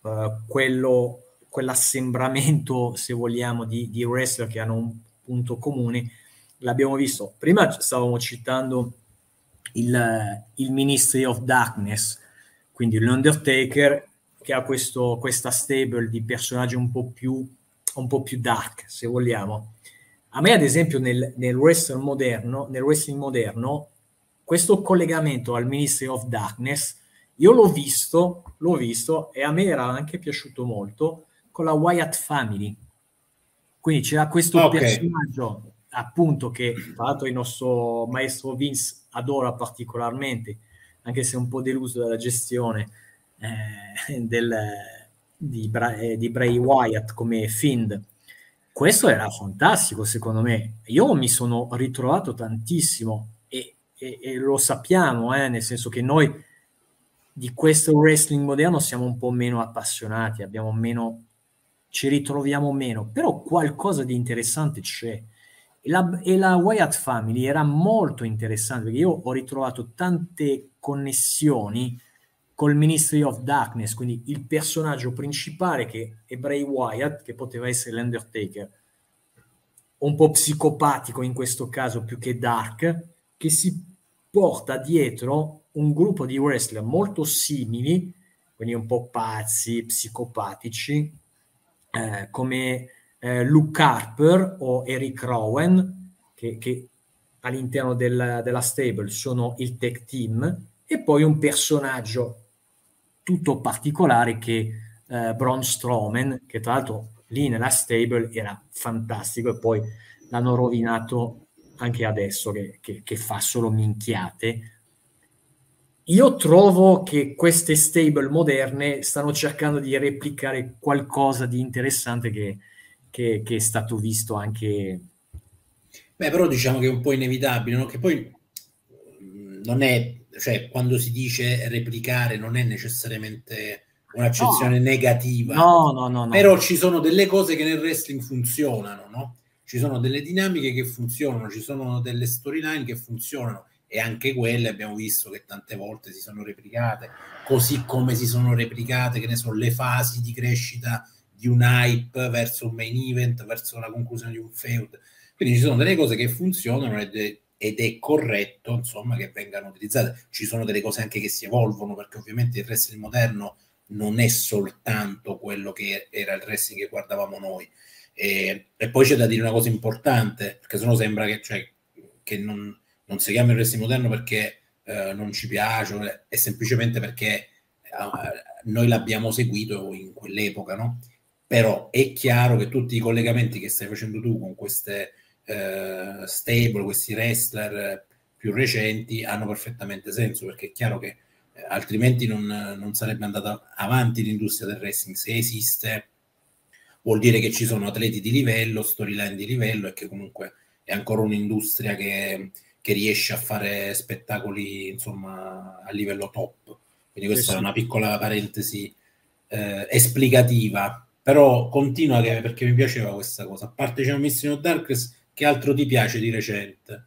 eh, quello, quell'assembramento, se vogliamo, di, di wrestler che hanno un punto comune, l'abbiamo visto. Prima stavamo citando il, il Ministry of Darkness, quindi l'Undertaker che ha questo, questa stable di personaggi un po' più, un po' più dark, se vogliamo. A me, ad esempio, nel, nel, wrestling moderno, nel wrestling moderno, questo collegamento al Ministry of Darkness, io l'ho visto, l'ho visto e a me era anche piaciuto molto con la Wyatt Family. Quindi c'era questo okay. personaggio, appunto, che tra l'altro il nostro maestro Vince adora particolarmente, anche se è un po' deluso dalla gestione, eh, del, di, Bra- eh, di, Bray Wyatt come Find. Questo era fantastico secondo me. Io mi sono ritrovato tantissimo e, e, e lo sappiamo, eh, nel senso che noi di questo wrestling moderno siamo un po' meno appassionati, abbiamo meno, ci ritroviamo meno, però qualcosa di interessante c'è. E la, e la Wyatt Family era molto interessante perché io ho ritrovato tante connessioni col Ministry of Darkness, quindi il personaggio principale che è Bray Wyatt, che poteva essere l'Undertaker, un po' psicopatico in questo caso più che dark, che si porta dietro un gruppo di wrestler molto simili, quindi un po' pazzi, psicopatici, eh, come eh, Luke Harper o Eric Rowan, che, che all'interno del, della stable sono il tech team, e poi un personaggio tutto particolare che eh, Braun Strowman, che tra l'altro lì nella stable era fantastico e poi l'hanno rovinato anche adesso che, che, che fa solo minchiate. Io trovo che queste stable moderne stanno cercando di replicare qualcosa di interessante che, che, è stato visto anche. Beh, però diciamo che è un po' inevitabile, no? che poi mm, non è cioè quando si dice replicare non è necessariamente un'accezione no. negativa. No, no, no, no, Però ci sono delle cose che nel wrestling funzionano, no? Ci sono delle dinamiche che funzionano, ci sono delle storyline che funzionano e anche quelle abbiamo visto che tante volte si sono replicate, così come si sono replicate, che ne so, le fasi di crescita di un hype verso un main event, verso la conclusione di un feud. Quindi ci sono delle cose che funzionano e de- ed è corretto insomma che vengano utilizzate. Ci sono delle cose anche che si evolvono perché ovviamente il wrestling moderno non è soltanto quello che era il wrestling che guardavamo noi. E, e poi c'è da dire una cosa importante perché sennò sembra che, cioè, che non, non, si chiama il wrestling moderno perché eh, non ci piace, è semplicemente perché eh, noi l'abbiamo seguito in quell'epoca, no? Però è chiaro che tutti i collegamenti che stai facendo tu con queste eh, stable, questi wrestler più recenti hanno perfettamente senso perché è chiaro che eh, altrimenti non, non, sarebbe andata avanti l'industria del wrestling. Se esiste, vuol dire che ci sono atleti di livello, storyline di livello e che comunque è ancora un'industria che, che riesce a fare spettacoli insomma a livello top. Quindi questa sì, è una piccola parentesi eh, esplicativa. Però continua che, perché mi piaceva questa cosa. A parte c'è un Mission of Darkness, che altro ti piace di recente?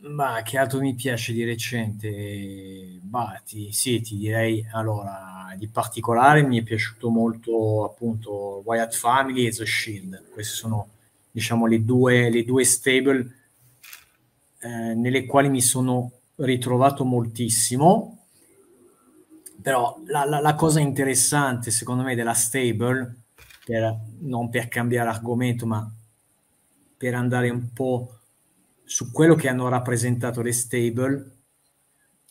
Ma che altro mi piace di recente? Bah, ti, sì, ti direi allora di particolare mi è piaciuto molto appunto Wyatt Family e The Shield. Queste sono diciamo le due, le due stable eh, nelle quali mi sono ritrovato moltissimo. Però la, la, la, cosa interessante secondo me della stable, per, non per cambiare argomento, ma per andare un po' su quello che hanno rappresentato le stable,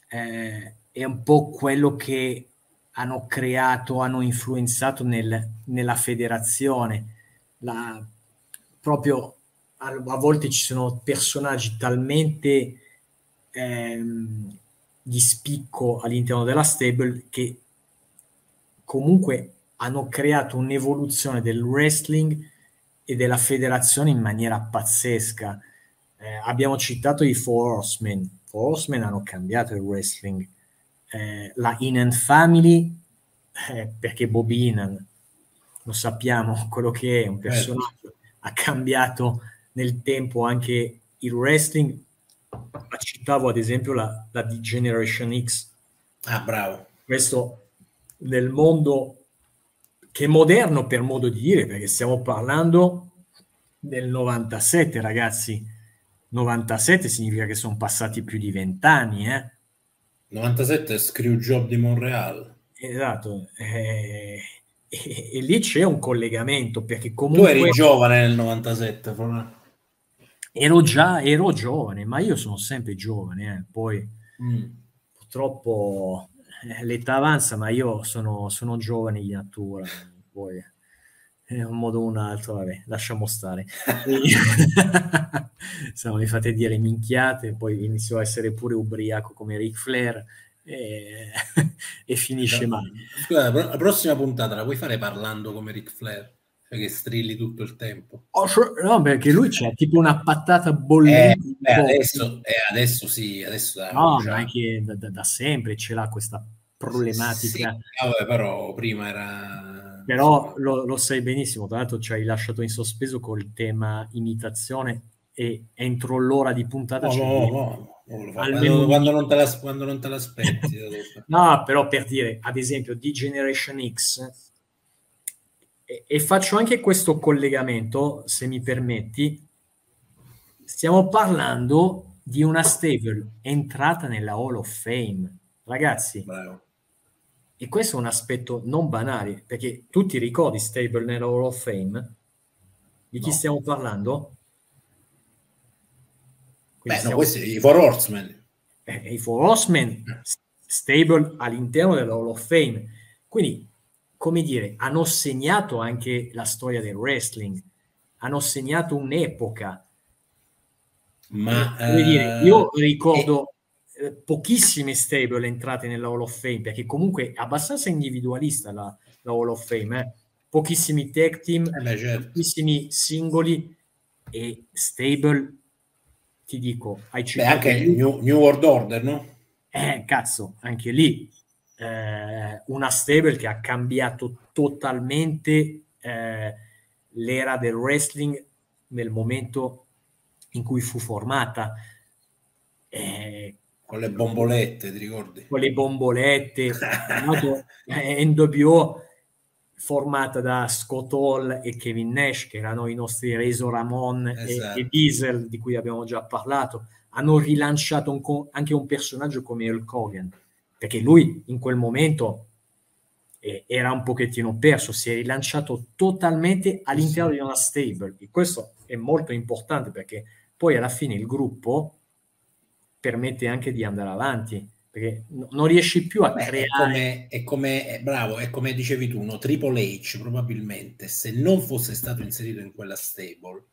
eh, è un po' quello che hanno creato, hanno influenzato nel, nella federazione. La, proprio a, a, volte ci sono personaggi talmente ehm, di spicco all'interno della stable che comunque hanno creato un'evoluzione del wrestling e della federazione in maniera pazzesca. Eh, abbiamo citato i Four Horsemen. Four Horsemen hanno cambiato il wrestling. Eh, la Inan Family, eh, perché Bob Inan, lo sappiamo, quello che è, un certo. personaggio, ha cambiato nel tempo anche il wrestling. Citavo ad esempio la, la Generation X. Ah, bravo. Questo nel mondo che è moderno per modo di dire, perché stiamo parlando del 97, ragazzi. 97 significa che sono passati più di vent'anni, eh? 97 è Screwjob di Montreal. Esatto, e, e, e, lì c'è un collegamento perché comunque... Tu eri giovane nel 97, forse. Ero già, ero giovane, ma io sono sempre giovane, eh. poi mm. purtroppo eh, l'età avanza, ma io sono, sono giovane di natura, poi in un modo o un altro, vabbè, lasciamo stare. Insomma, mi fate dire minchiate, poi inizio a essere pure ubriaco come Ric Flair e, e finisce male. Scusa, la prossima puntata la vuoi fare parlando come Ric Flair? Cioè che strilli tutto il tempo. Oh, no, perché lui c'è tipo una patata bollente. Eh, adesso, eh, adesso sì, adesso no, cioè... anche da, da, da, sempre ce l'ha questa problematica. Sì, vabbè, però prima era... Però lo, lo, sai benissimo, tra l'altro ci hai lasciato in sospeso col tema imitazione e entro l'ora di puntata... No, no, no, no quando, quando, non te la, quando non te l'aspetti. no, però per dire, ad esempio, di Generation X e, e faccio anche questo collegamento, se mi permetti, stiamo parlando di una stable entrata nella Hall of Fame. Ragazzi, Bravo. e questo è un aspetto non banale, perché tu ti ricordi stable nella Hall of Fame? Di chi no. stiamo parlando? Quindi Beh, stiamo... no, questi i Four Horsemen. Eh, I Four Horsemen stable all'interno della Hall of Fame. Quindi come dire, hanno segnato anche la storia del wrestling, hanno segnato un'epoca. Ma come dire, eh, io ricordo eh, pochissime stable entrate nella Hall of Fame, perché comunque è abbastanza individualista la, la Hall of Fame, eh? pochissimi tag team, eh certo. pochissimi singoli e stable, ti dico, hai citato... Beh, anche New, New World Order, no? Eh, cazzo, anche lì eh, una stable che ha cambiato totalmente eh, l'era del wrestling nel momento in cui fu formata. Eh, con le bombolette, ti ricordi? Con le bombolette, eh, NWO formata da Scott Hall e Kevin Nash, che erano i nostri Razor Ramon esatto. e, e, Diesel, di cui abbiamo già parlato, hanno rilanciato un, anche un personaggio come Hulk Hogan perché lui in quel momento eh, era un pochettino perso, si è rilanciato totalmente all'interno sì. di una stable e questo è molto importante perché poi alla fine il gruppo permette anche di andare avanti perché no, non riesci più a Beh, creare è come, è come è bravo, è come dicevi tu, no? Triple H probabilmente se non fosse stato inserito in quella stable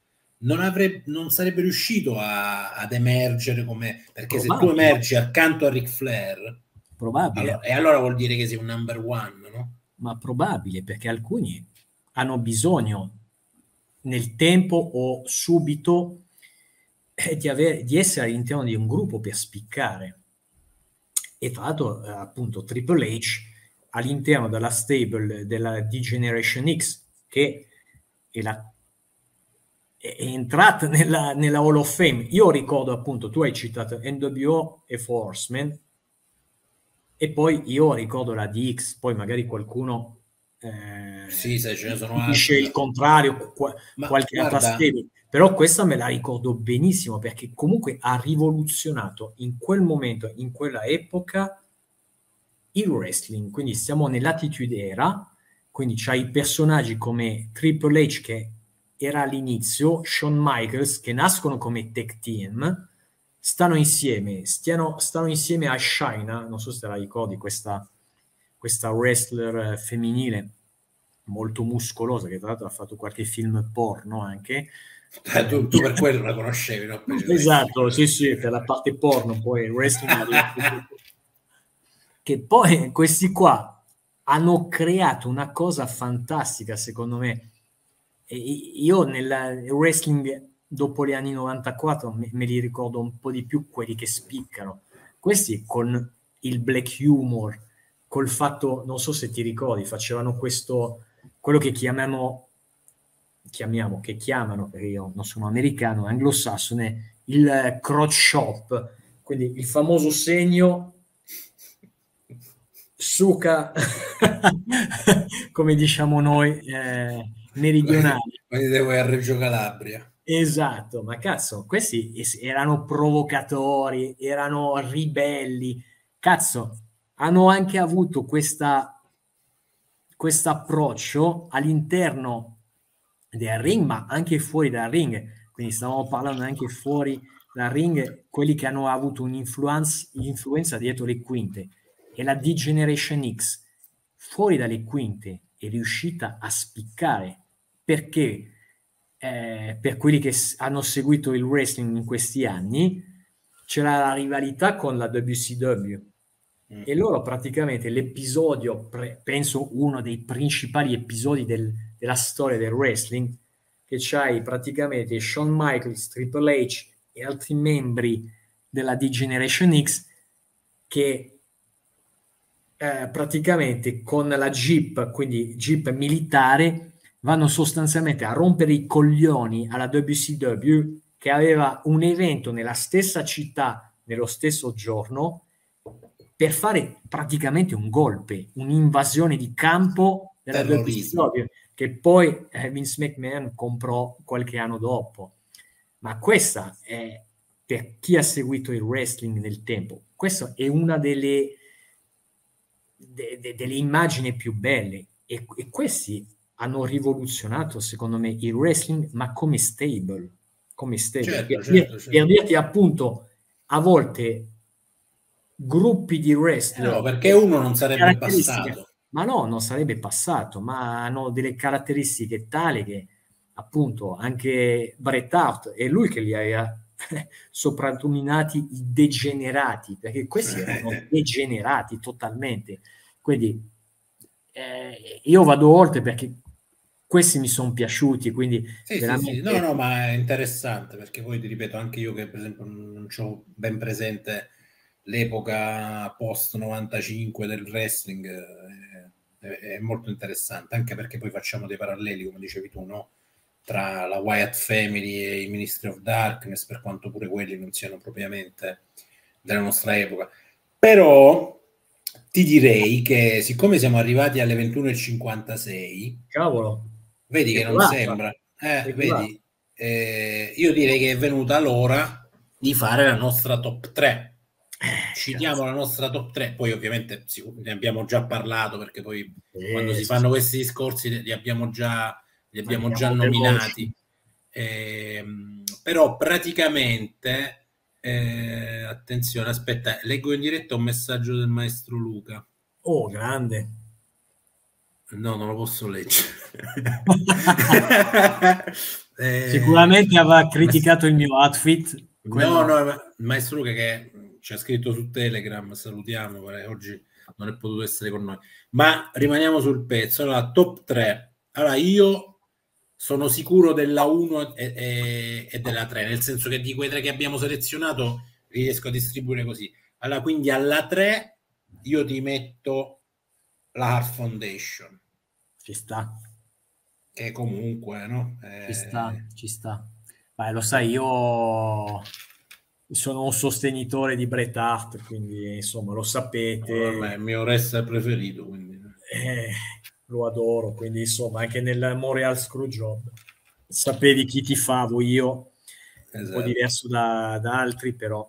non, avrebbe, non sarebbe riuscito a, ad emergere come perché Probabile. se tu emergi accanto a Ric Flair Probabile. Allora, e allora vuol dire che sei un number one, no? Ma probabile, perché alcuni hanno bisogno nel tempo o subito eh, di, avere, di essere all'interno di un gruppo per spiccare. E tra l'altro, eh, appunto, Triple H all'interno della stable della D-Generation X, che è, la, è entrata nella, nella, Hall of Fame. Io ricordo appunto, tu hai citato NWO e Forceman, E poi io ricordo la DX, poi magari qualcuno eh, sì, se ce ne sono altri. il contrario, qua, qualche guarda, altra serie. Però questa me la ricordo benissimo perché comunque ha rivoluzionato in quel momento, in quella epoca, il wrestling. Quindi siamo nell'attitude era, quindi c'hai personaggi come Triple H che era all'inizio, Shawn Michaels che nascono come tech team, stanno insieme, stiano, stanno insieme a Shaina, non so se te la ricordi, questa, questa wrestler femminile molto muscolosa, che tra l'altro ha fatto qualche film porno anche. Eh, tu, tu, per quello la conoscevi, no? esatto, sì, sì, per la parte porno, poi il wrestling. che poi questi qua hanno creato una cosa fantastica, secondo me. E io nel wrestling dopo gli anni 94 me, me, li ricordo un po' di più quelli che spiccano. Questi con il black humor, col fatto, non so se ti ricordi, facevano questo, quello che chiamiamo, chiamiamo, che chiamano, perché io non sono americano, anglosassone, il crotch shop, quindi il famoso segno suca, come diciamo noi, eh, meridionali. Quindi devo a Reggio Calabria. Esatto, ma cazzo, questi erano provocatori, erano ribelli. Cazzo, hanno anche avuto questo approccio all'interno del ring, ma anche fuori dal ring. Quindi stavamo parlando anche fuori dal ring, quelli che hanno avuto un'influenza dietro le quinte. E la D-Generation X, fuori dalle quinte, è riuscita a spiccare. Perché? Eh, per quelli che hanno seguito il wrestling in questi anni, c'era la rivalità con la WCW. Mm. E loro praticamente l'episodio, pre- penso uno dei principali episodi del, della storia del wrestling, che c'hai praticamente Shawn Michaels, Triple H e altri membri della D-Generation X che eh, praticamente con la Jeep, quindi Jeep militare, vanno sostanzialmente a rompere i coglioni alla WCW che aveva un evento nella stessa città nello stesso giorno per fare praticamente un golpe, un'invasione di campo della WCW che poi eh, Vince McMahon comprò qualche anno dopo. Ma questa è per chi ha seguito il wrestling nel tempo, questa è una delle, de, de, delle immagini più belle e, e questi hanno rivoluzionato, secondo me, il wrestling, ma come stable. Come stable. Certo, certo, certo. per dirti appunto, a volte gruppi di wrestling... no, perché uno non sarebbe passato. Ma no, non sarebbe passato, ma hanno delle caratteristiche tali che appunto anche Bret Hart è lui che li ha soprannominati i degenerati, perché questi erano degenerati totalmente. Quindi eh, io vado oltre perché questi mi sono piaciuti, quindi sì, veramente... sì, sì. No, no, ma è interessante perché poi ti ripeto, anche io che per esempio non ho ben presente l'epoca post 95 del wrestling eh, è, molto interessante, anche perché poi facciamo dei paralleli, come dicevi tu, no? tra la Wyatt Family e i Ministry of Darkness, per quanto pure quelli non siano propriamente della nostra epoca. Però ti direi che siccome siamo arrivati alle 21.56, cavolo, Vedi che non sembra. Eh, vedi, eh, io direi che è venuta l'ora di fare la nostra top 3. Eh, Citiamo la nostra top 3, poi ovviamente ne abbiamo già parlato perché poi eh, quando si fanno questi discorsi li abbiamo già, li abbiamo già nominati. Eh, però praticamente, eh, attenzione, aspetta, leggo in diretta un messaggio del maestro Luca. Oh, grande. No, non lo posso leggere. eh, Sicuramente aveva criticato il mio outfit. Quello... No, no, ma, maestro Luca che ci ha scritto su Telegram, salutiamo, oggi non è potuto essere con noi. Ma rimaniamo sul pezzo. Allora, top 3. Allora, io sono sicuro della 1 e, e, e della 3, nel senso che di quei tre che abbiamo selezionato riesco a distribuire così. Allora, quindi alla 3 io ti metto la Heart Foundation ci sta. Che comunque, no? Eh... Ci sta, ci sta. Beh, lo sai, io sono un sostenitore di Bret Hart, quindi insomma lo sapete. Oh, è il mio wrestler preferito, quindi. Eh, lo adoro, quindi insomma anche nel Montreal Screwjob sapevi chi ti favo io, esatto. un po' esatto. diverso da, da altri, però.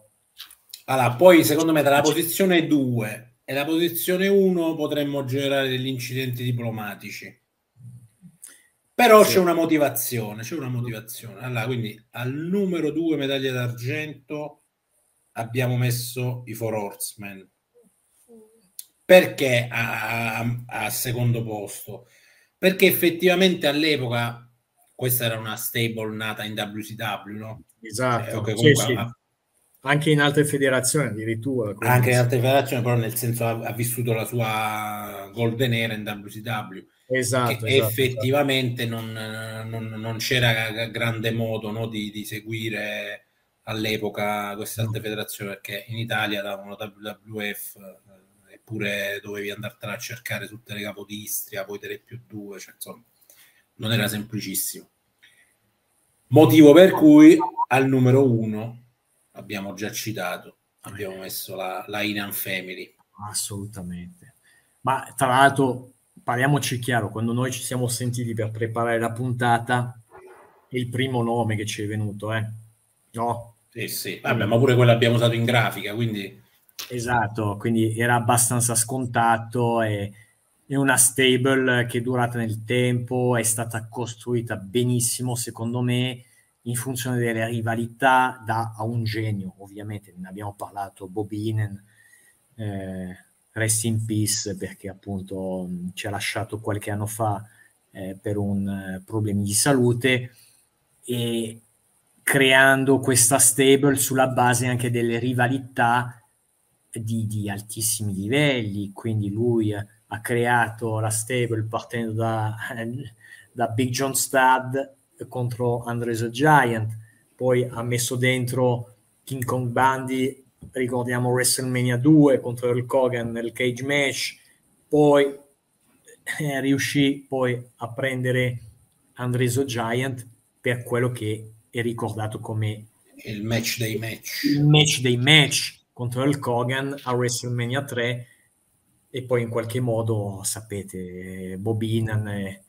Allora, poi secondo me dalla posizione 2 e la posizione 1 potremmo generare degli incidenti diplomatici. Però sì. c'è una motivazione, c'è una motivazione. Allora, quindi al numero 2 medaglia d'argento abbiamo messo i Four Horsemen. Perché a, a, a secondo posto? Perché effettivamente all'epoca questa era una stable nata in WCW, no? Esatto. Eh, okay, sì, sì. Ha, anche in altre federazioni addirittura. Anche in altre federazioni, però nel senso ha, ha vissuto la sua golden era in WCW. Esatto, esatto, effettivamente esatto. Non, non, non, c'era grande modo no, di, di, seguire all'epoca queste altre no. federazioni perché in Italia davano WWF eh, eppure dovevi andartela a cercare su Telecapo d'Istria, poi Tele più 2, cioè, insomma non era semplicissimo. Motivo per cui al numero uno abbiamo già citato, abbiamo messo la, la Inan Family. Assolutamente. Ma tra l'altro, parliamoci chiaro, quando noi ci siamo sentiti per preparare la puntata, il primo nome che ci è venuto, eh? No? Sì, sì. Vabbè, ma pure quello abbiamo usato in grafica, quindi... Esatto, quindi era abbastanza scontato e è una stable che è durata nel tempo, è stata costruita benissimo, secondo me, in funzione delle rivalità da a un genio, ovviamente ne abbiamo parlato, Bob Inan, eh, rest in peace perché appunto ci ha lasciato qualche anno fa eh, per un eh, problemi di salute e creando questa stable sulla base anche delle rivalità di, di altissimi livelli, quindi lui ha creato la stable partendo da, da Big John Studd contro Andre the Giant, poi ha messo dentro King Kong Bundy, ricordiamo WrestleMania 2 contro Earl Hogan nel cage match, poi eh, riuscì poi a prendere Andre the Giant per quello che è ricordato come il match dei match. Il match dei match contro Earl Hogan a WrestleMania 3 e poi in qualche modo sapete Bob Inan è,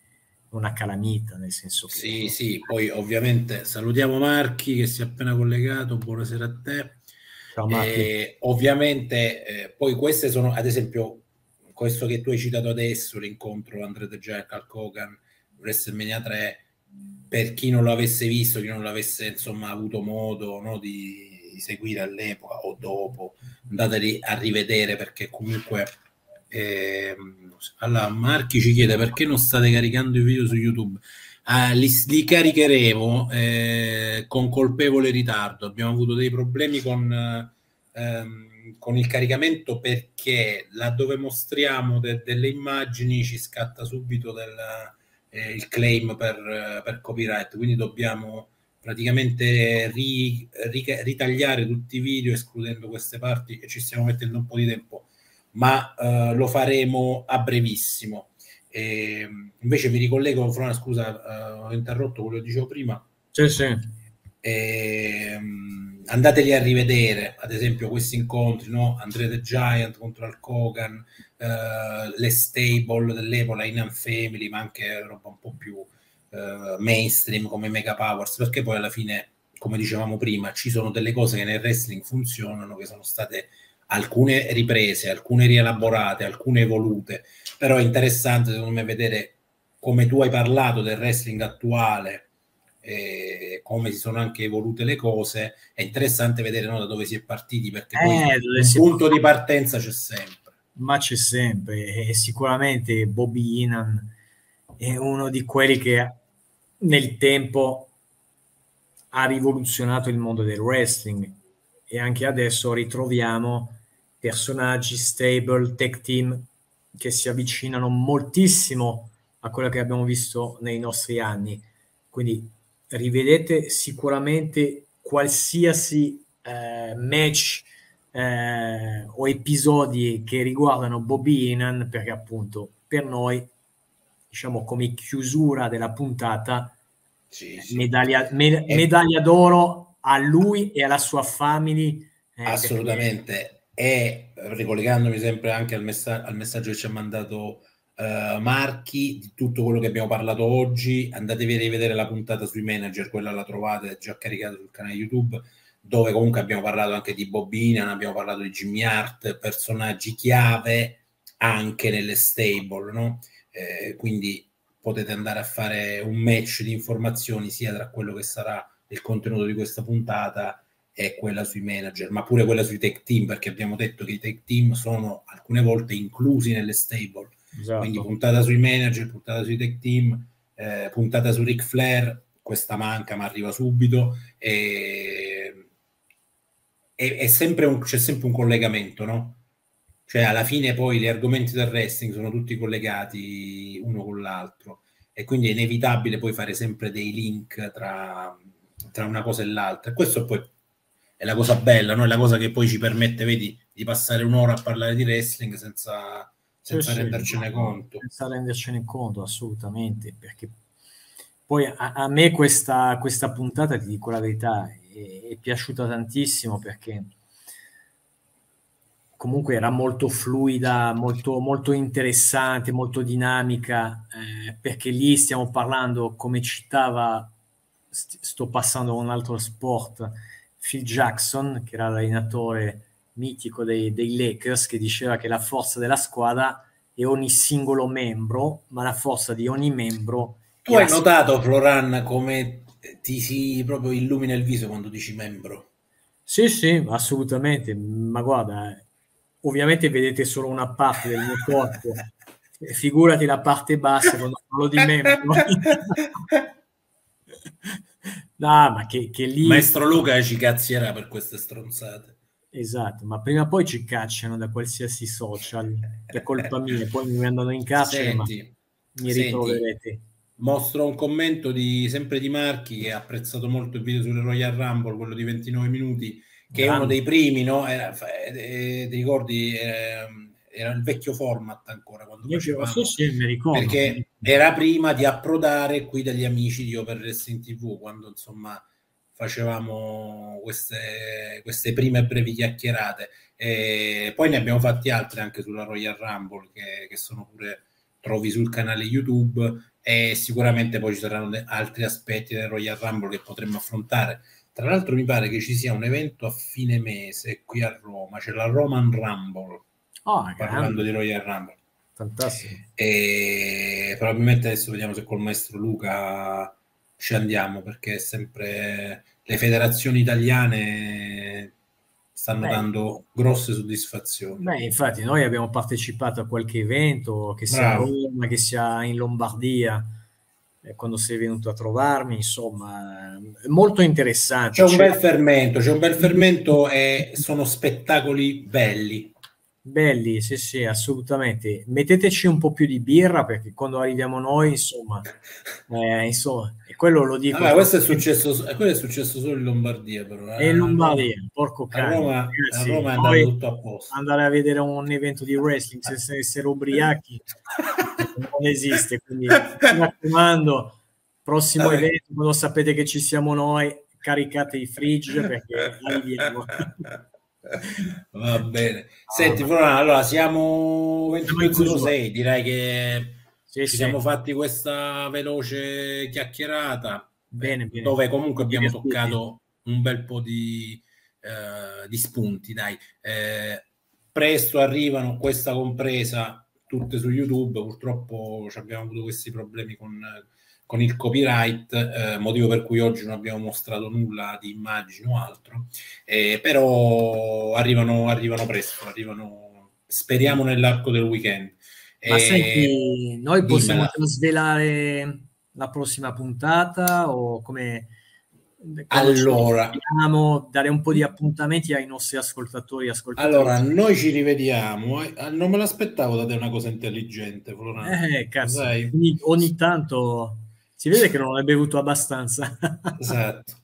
una calamita, nel senso che... Sì, sì, poi ovviamente salutiamo Marchi che si è appena collegato, buonasera a te. Ciao Marchi. Eh, ovviamente eh, poi queste sono, ad esempio, questo che tu hai citato adesso, l'incontro Andre De Jack al Kogan, WrestleMania 3, per chi non lo avesse visto, chi non l'avesse insomma avuto modo no, di, di seguire all'epoca o dopo, andateli a rivedere perché comunque eh, allora, Marchi ci chiede perché non state caricando i video su YouTube. Ah, li, li, caricheremo eh, con colpevole ritardo. Abbiamo avuto dei problemi con, ehm, con il caricamento perché laddove mostriamo de, delle immagini ci scatta subito del, eh, il claim per, per, copyright. Quindi dobbiamo praticamente ri, ri, ritagliare tutti i video escludendo queste parti e ci stiamo mettendo un po' di tempo ma uh, lo faremo a brevissimo. E, invece mi ricollego, Frona, scusa, uh, ho interrotto quello che dicevo prima. Sì, sì. E, um, andateli a rivedere, ad esempio, questi incontri, no? Andre the Giant contro Al Kogan, uh, le stable dell'Epola, in Family, ma anche roba un po' più mainstream come Mega Powers, perché poi alla fine, come dicevamo prima, ci sono delle cose che nel wrestling funzionano, che sono state alcune riprese, alcune rielaborate, alcune evolute, però è interessante secondo me vedere come tu hai parlato del wrestling attuale, eh, come si sono anche evolute le cose, è interessante vedere no, da dove si è partiti, perché eh, un punto di partenza c'è sempre. Ma c'è sempre, e sicuramente Bobby Inan è uno di quelli che nel tempo ha rivoluzionato il mondo del wrestling e anche adesso ritroviamo personaggi, stable, tech team che si avvicinano moltissimo a quello che abbiamo visto nei nostri anni. Quindi rivedete sicuramente qualsiasi eh, match eh, o episodi che riguardano Bobby Inan perché appunto per noi diciamo come chiusura della puntata sì, sì. Medaglia, me, medaglia d'oro a lui e alla sua family. Eh, Assolutamente. E ricollegandomi sempre anche al, messa- al messaggio che ci ha mandato uh, Marchi, di tutto quello che abbiamo parlato oggi, andatevi a rivedere la puntata sui manager, quella la trovate già caricata sul canale YouTube, dove comunque abbiamo parlato anche di Bobina, abbiamo parlato di Jimmy Hart, personaggi chiave anche nelle stable, no? Eh, quindi potete andare a fare un match di informazioni sia tra quello che sarà il contenuto di questa puntata e quella sui manager, ma pure quella sui tech team, perché abbiamo detto che i tech team sono alcune volte inclusi nelle stable. Esatto. Quindi puntata sui manager, puntata sui tech team, eh, puntata su Ric Flair, questa manca ma arriva subito. E, e, è sempre un, c'è sempre un collegamento, no? Cioè alla fine poi gli argomenti del wrestling sono tutti collegati uno con l'altro e quindi è inevitabile poi fare sempre dei link tra, tra una cosa e l'altra. Questo poi è la cosa bella, no? è la cosa che poi ci permette, vedi, di passare un'ora a parlare di wrestling senza, senza sì, rendercene sì, conto. Senza rendercene conto, assolutamente, perché poi a, a me questa, questa, puntata, ti dico la verità, è, è piaciuta tantissimo perché comunque era molto fluida, molto, molto interessante, molto dinamica, eh, perché lì stiamo parlando, come citava, st- sto passando a un altro sport, Phil Jackson, che era l'allenatore mitico dei, dei Lakers, che diceva che la forza della squadra è ogni singolo membro, ma la forza di ogni membro... Tu hai notato, Floran, come ti si proprio illumina il viso quando dici membro? Sì, sì, assolutamente, ma guarda, ovviamente vedete solo una parte del mio corpo, figurati la parte bassa quando parlo di membro. no, ma che, che lì... Maestro Luca ci cazzierà per queste stronzate. Esatto, ma prima o poi ci cacciano da qualsiasi social, per colpa mia, poi mi mandano in carcere, senti, mi ritroverete. Mostro un commento di, sempre di Marchi che ha apprezzato molto il video sulle Royal Rumble, quello di 29 minuti, che Grande. è uno dei primi, no? Era, eh, ti ricordi? Era, era, il vecchio format ancora quando Io facevamo, sì, sì, mi ricordo. Perché era prima di approdare qui dagli amici di Open Wrestling TV, quando insomma facevamo queste, queste prime brevi chiacchierate. E poi ne abbiamo fatti altri anche sulla Royal Rumble che, che sono pure trovi sul canale YouTube e sicuramente poi ci saranno altri aspetti del Royal Rumble che potremmo affrontare tra l'altro mi pare che ci sia un evento a fine mese qui a Roma, c'è la Roman Rumble, oh, parlando grande. di Royal Rumble. Fantastico. E probabilmente adesso vediamo se col maestro Luca ci andiamo, perché sempre le federazioni italiane stanno Beh. dando grosse soddisfazioni. Beh, infatti noi abbiamo partecipato a qualche evento, che sia Bravo. a Roma, che sia in Lombardia, quando sei venuto a trovarmi, insomma, molto interessante. C'è un bel fermento, c'è un bel fermento e sono spettacoli belli. Belli, sì, sì, assolutamente. Metteteci un po' più di birra perché quando arriviamo noi, insomma, eh, insomma, e quello lo dico. Allora, questo è successo, quello è successo solo in Lombardia, però. Eh. in Lombardia, porco cane. A Roma, a Roma è tutto a posto. Andare a vedere un evento di wrestling senza essere ubriachi non esiste. Quindi mi raccomando, prossimo Vabbè. evento, quando sapete che ci siamo noi, caricate i fridge perché arriviamo. Va bene. Senti, Florian, allora siamo 22.06, direi che sì, ci sì. siamo fatti questa veloce chiacchierata. Bene, bene. Dove comunque abbiamo toccato un bel po' di, uh, di spunti, dai. Eh, presto arrivano, questa compresa, tutte su YouTube. Purtroppo abbiamo avuto questi problemi con con il copyright, eh, motivo per cui oggi non abbiamo mostrato nulla di immagini o altro, eh, però arrivano, arrivano presto, arrivano, speriamo nell'arco del weekend. Ma eh, senti, noi possiamo svelare la prossima puntata o come... Allora, vogliamo dare un po' di appuntamenti ai nostri ascoltatori. ascoltatori. Allora, noi ci rivediamo. Eh? Non me l'aspettavo da te una cosa intelligente, Florano. Eh, cazzo, ogni, ogni tanto si vede che non hai bevuto abbastanza. esatto.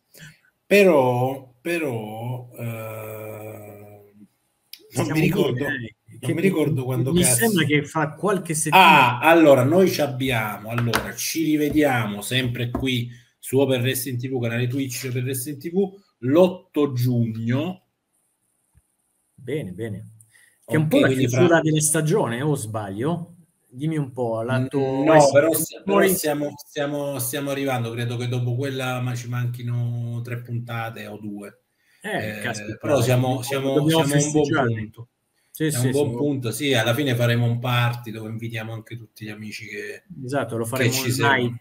Però, però eh, non mi ricordo. Dire, non mi ricordo quando mi cazzo. sembra che fra qualche settimana ah allora noi ci abbiamo allora ci rivediamo sempre qui su Open Wrestling TV canale Twitch per Wrestling TV l'8 giugno. Bene, bene. Che è un po' la chiusura fra... delle stagioni, o sbaglio? Dimmi un po'. Lato no, però, però stiamo, stiamo, stiamo, arrivando. Credo che dopo quella ma ci manchino tre puntate o due. Eh, eh, però siamo, siamo, siamo un buon punto. Sì, è sì, un buon sì. punto, sì, alla fine faremo un party dove invitiamo anche tutti gli amici che Esatto, lo faremo ci night.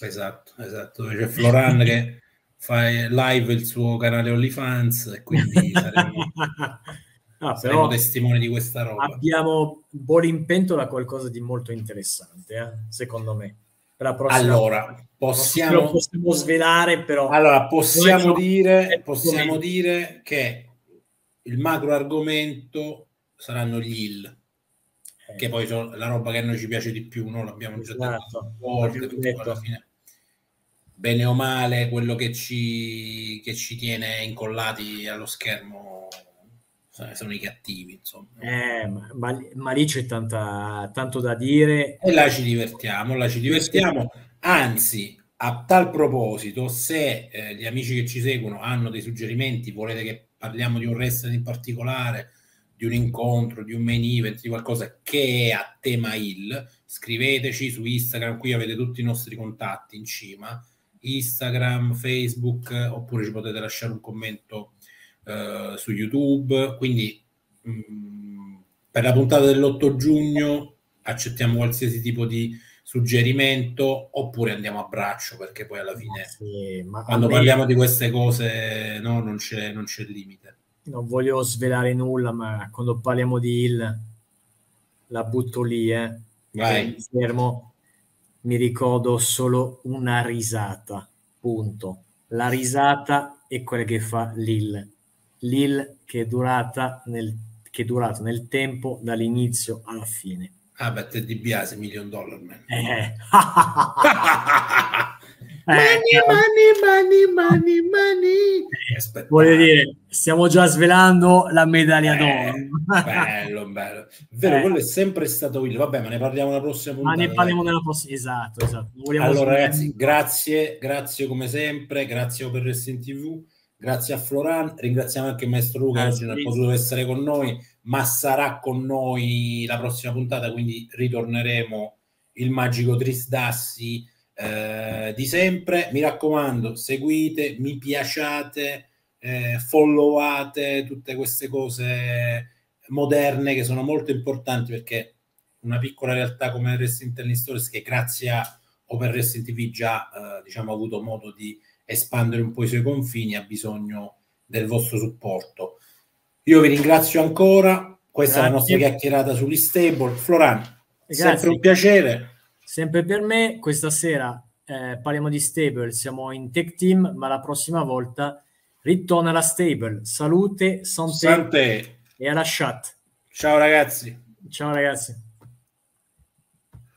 Esatto, esatto, c'è Floran che fa live il suo canale OnlyFans e quindi saremo, ah, saremo testimoni di questa roba. Abbiamo buon in pentola qualcosa di molto interessante, eh? secondo me. Per la prossima allora, possiamo, possiamo svelare, però. Allora, possiamo, dire, possiamo dire che il macro argomento saranno gli hill, eh. che poi sono la roba che a noi ci piace di più, no? l'abbiamo già esatto. detto alla fine. Bene o male, quello che ci, che ci tiene incollati allo schermo sono i cattivi, insomma. Eh, ma, ma, lì c'è tanta, tanto da dire. E là ci divertiamo, là ci divertiamo. Anzi, a tal proposito, se eh, gli amici che ci seguono hanno dei suggerimenti, volete che parliamo di un wrestling in particolare, di un incontro, di un main event, di qualcosa che è a tema il, scriveteci su Instagram, qui avete tutti i nostri contatti in cima, Instagram, Facebook, oppure ci potete lasciare un commento uh, su YouTube. Quindi mh, mm, per la puntata dell'8 giugno accettiamo qualsiasi tipo di suggerimento oppure andiamo a braccio perché poi alla fine sì, quando me... parliamo di queste cose no, non, c'è, non c'è limite non voglio svelare nulla ma quando parliamo di Hill la butto lì eh. Vai. fermo mi ricordo solo una risata punto la risata è quella che fa Lil Lil che è durata nel, che è durato nel tempo dall'inizio alla fine Ah, beh, Ted DiBiase, Million Dollar Man. Eh. money, money, money, money, money. Eh, Voglio dire, stiamo già svelando la medaglia eh, d'oro. bello, bello. Vero, eh. quello è sempre stato Will. Vabbè, ma ne parliamo la prossima puntata. Ma ne parliamo nella prossima. Esatto, esatto. Allora, ragazzi, grazie, grazie come sempre. Grazie per Wrestling TV. Grazie a Floran. Ringraziamo anche il maestro Luca che oggi non è potuto essere con noi ma sarà con noi la prossima puntata, quindi ritorneremo il magico Trisdassi eh, di sempre. Mi raccomando, seguite, mi piaciate, eh, followate tutte queste cose moderne che sono molto importanti perché una piccola realtà come Wrestling Telling Stories che grazie a Open Wrestling TV già eh, diciamo ha avuto modo di espandere un po' i suoi confini ha bisogno del vostro supporto io vi ringrazio ancora. Questa Grazie. è la nostra chiacchierata sugli stable. Floran, Grazie. sempre un piacere. Sempre per me. Questa sera eh, parliamo di stable. Siamo in tech team, ma la prossima volta ritorna la stable. Salute, sante, sante. e alla chat. Ciao ragazzi. Ciao ragazzi.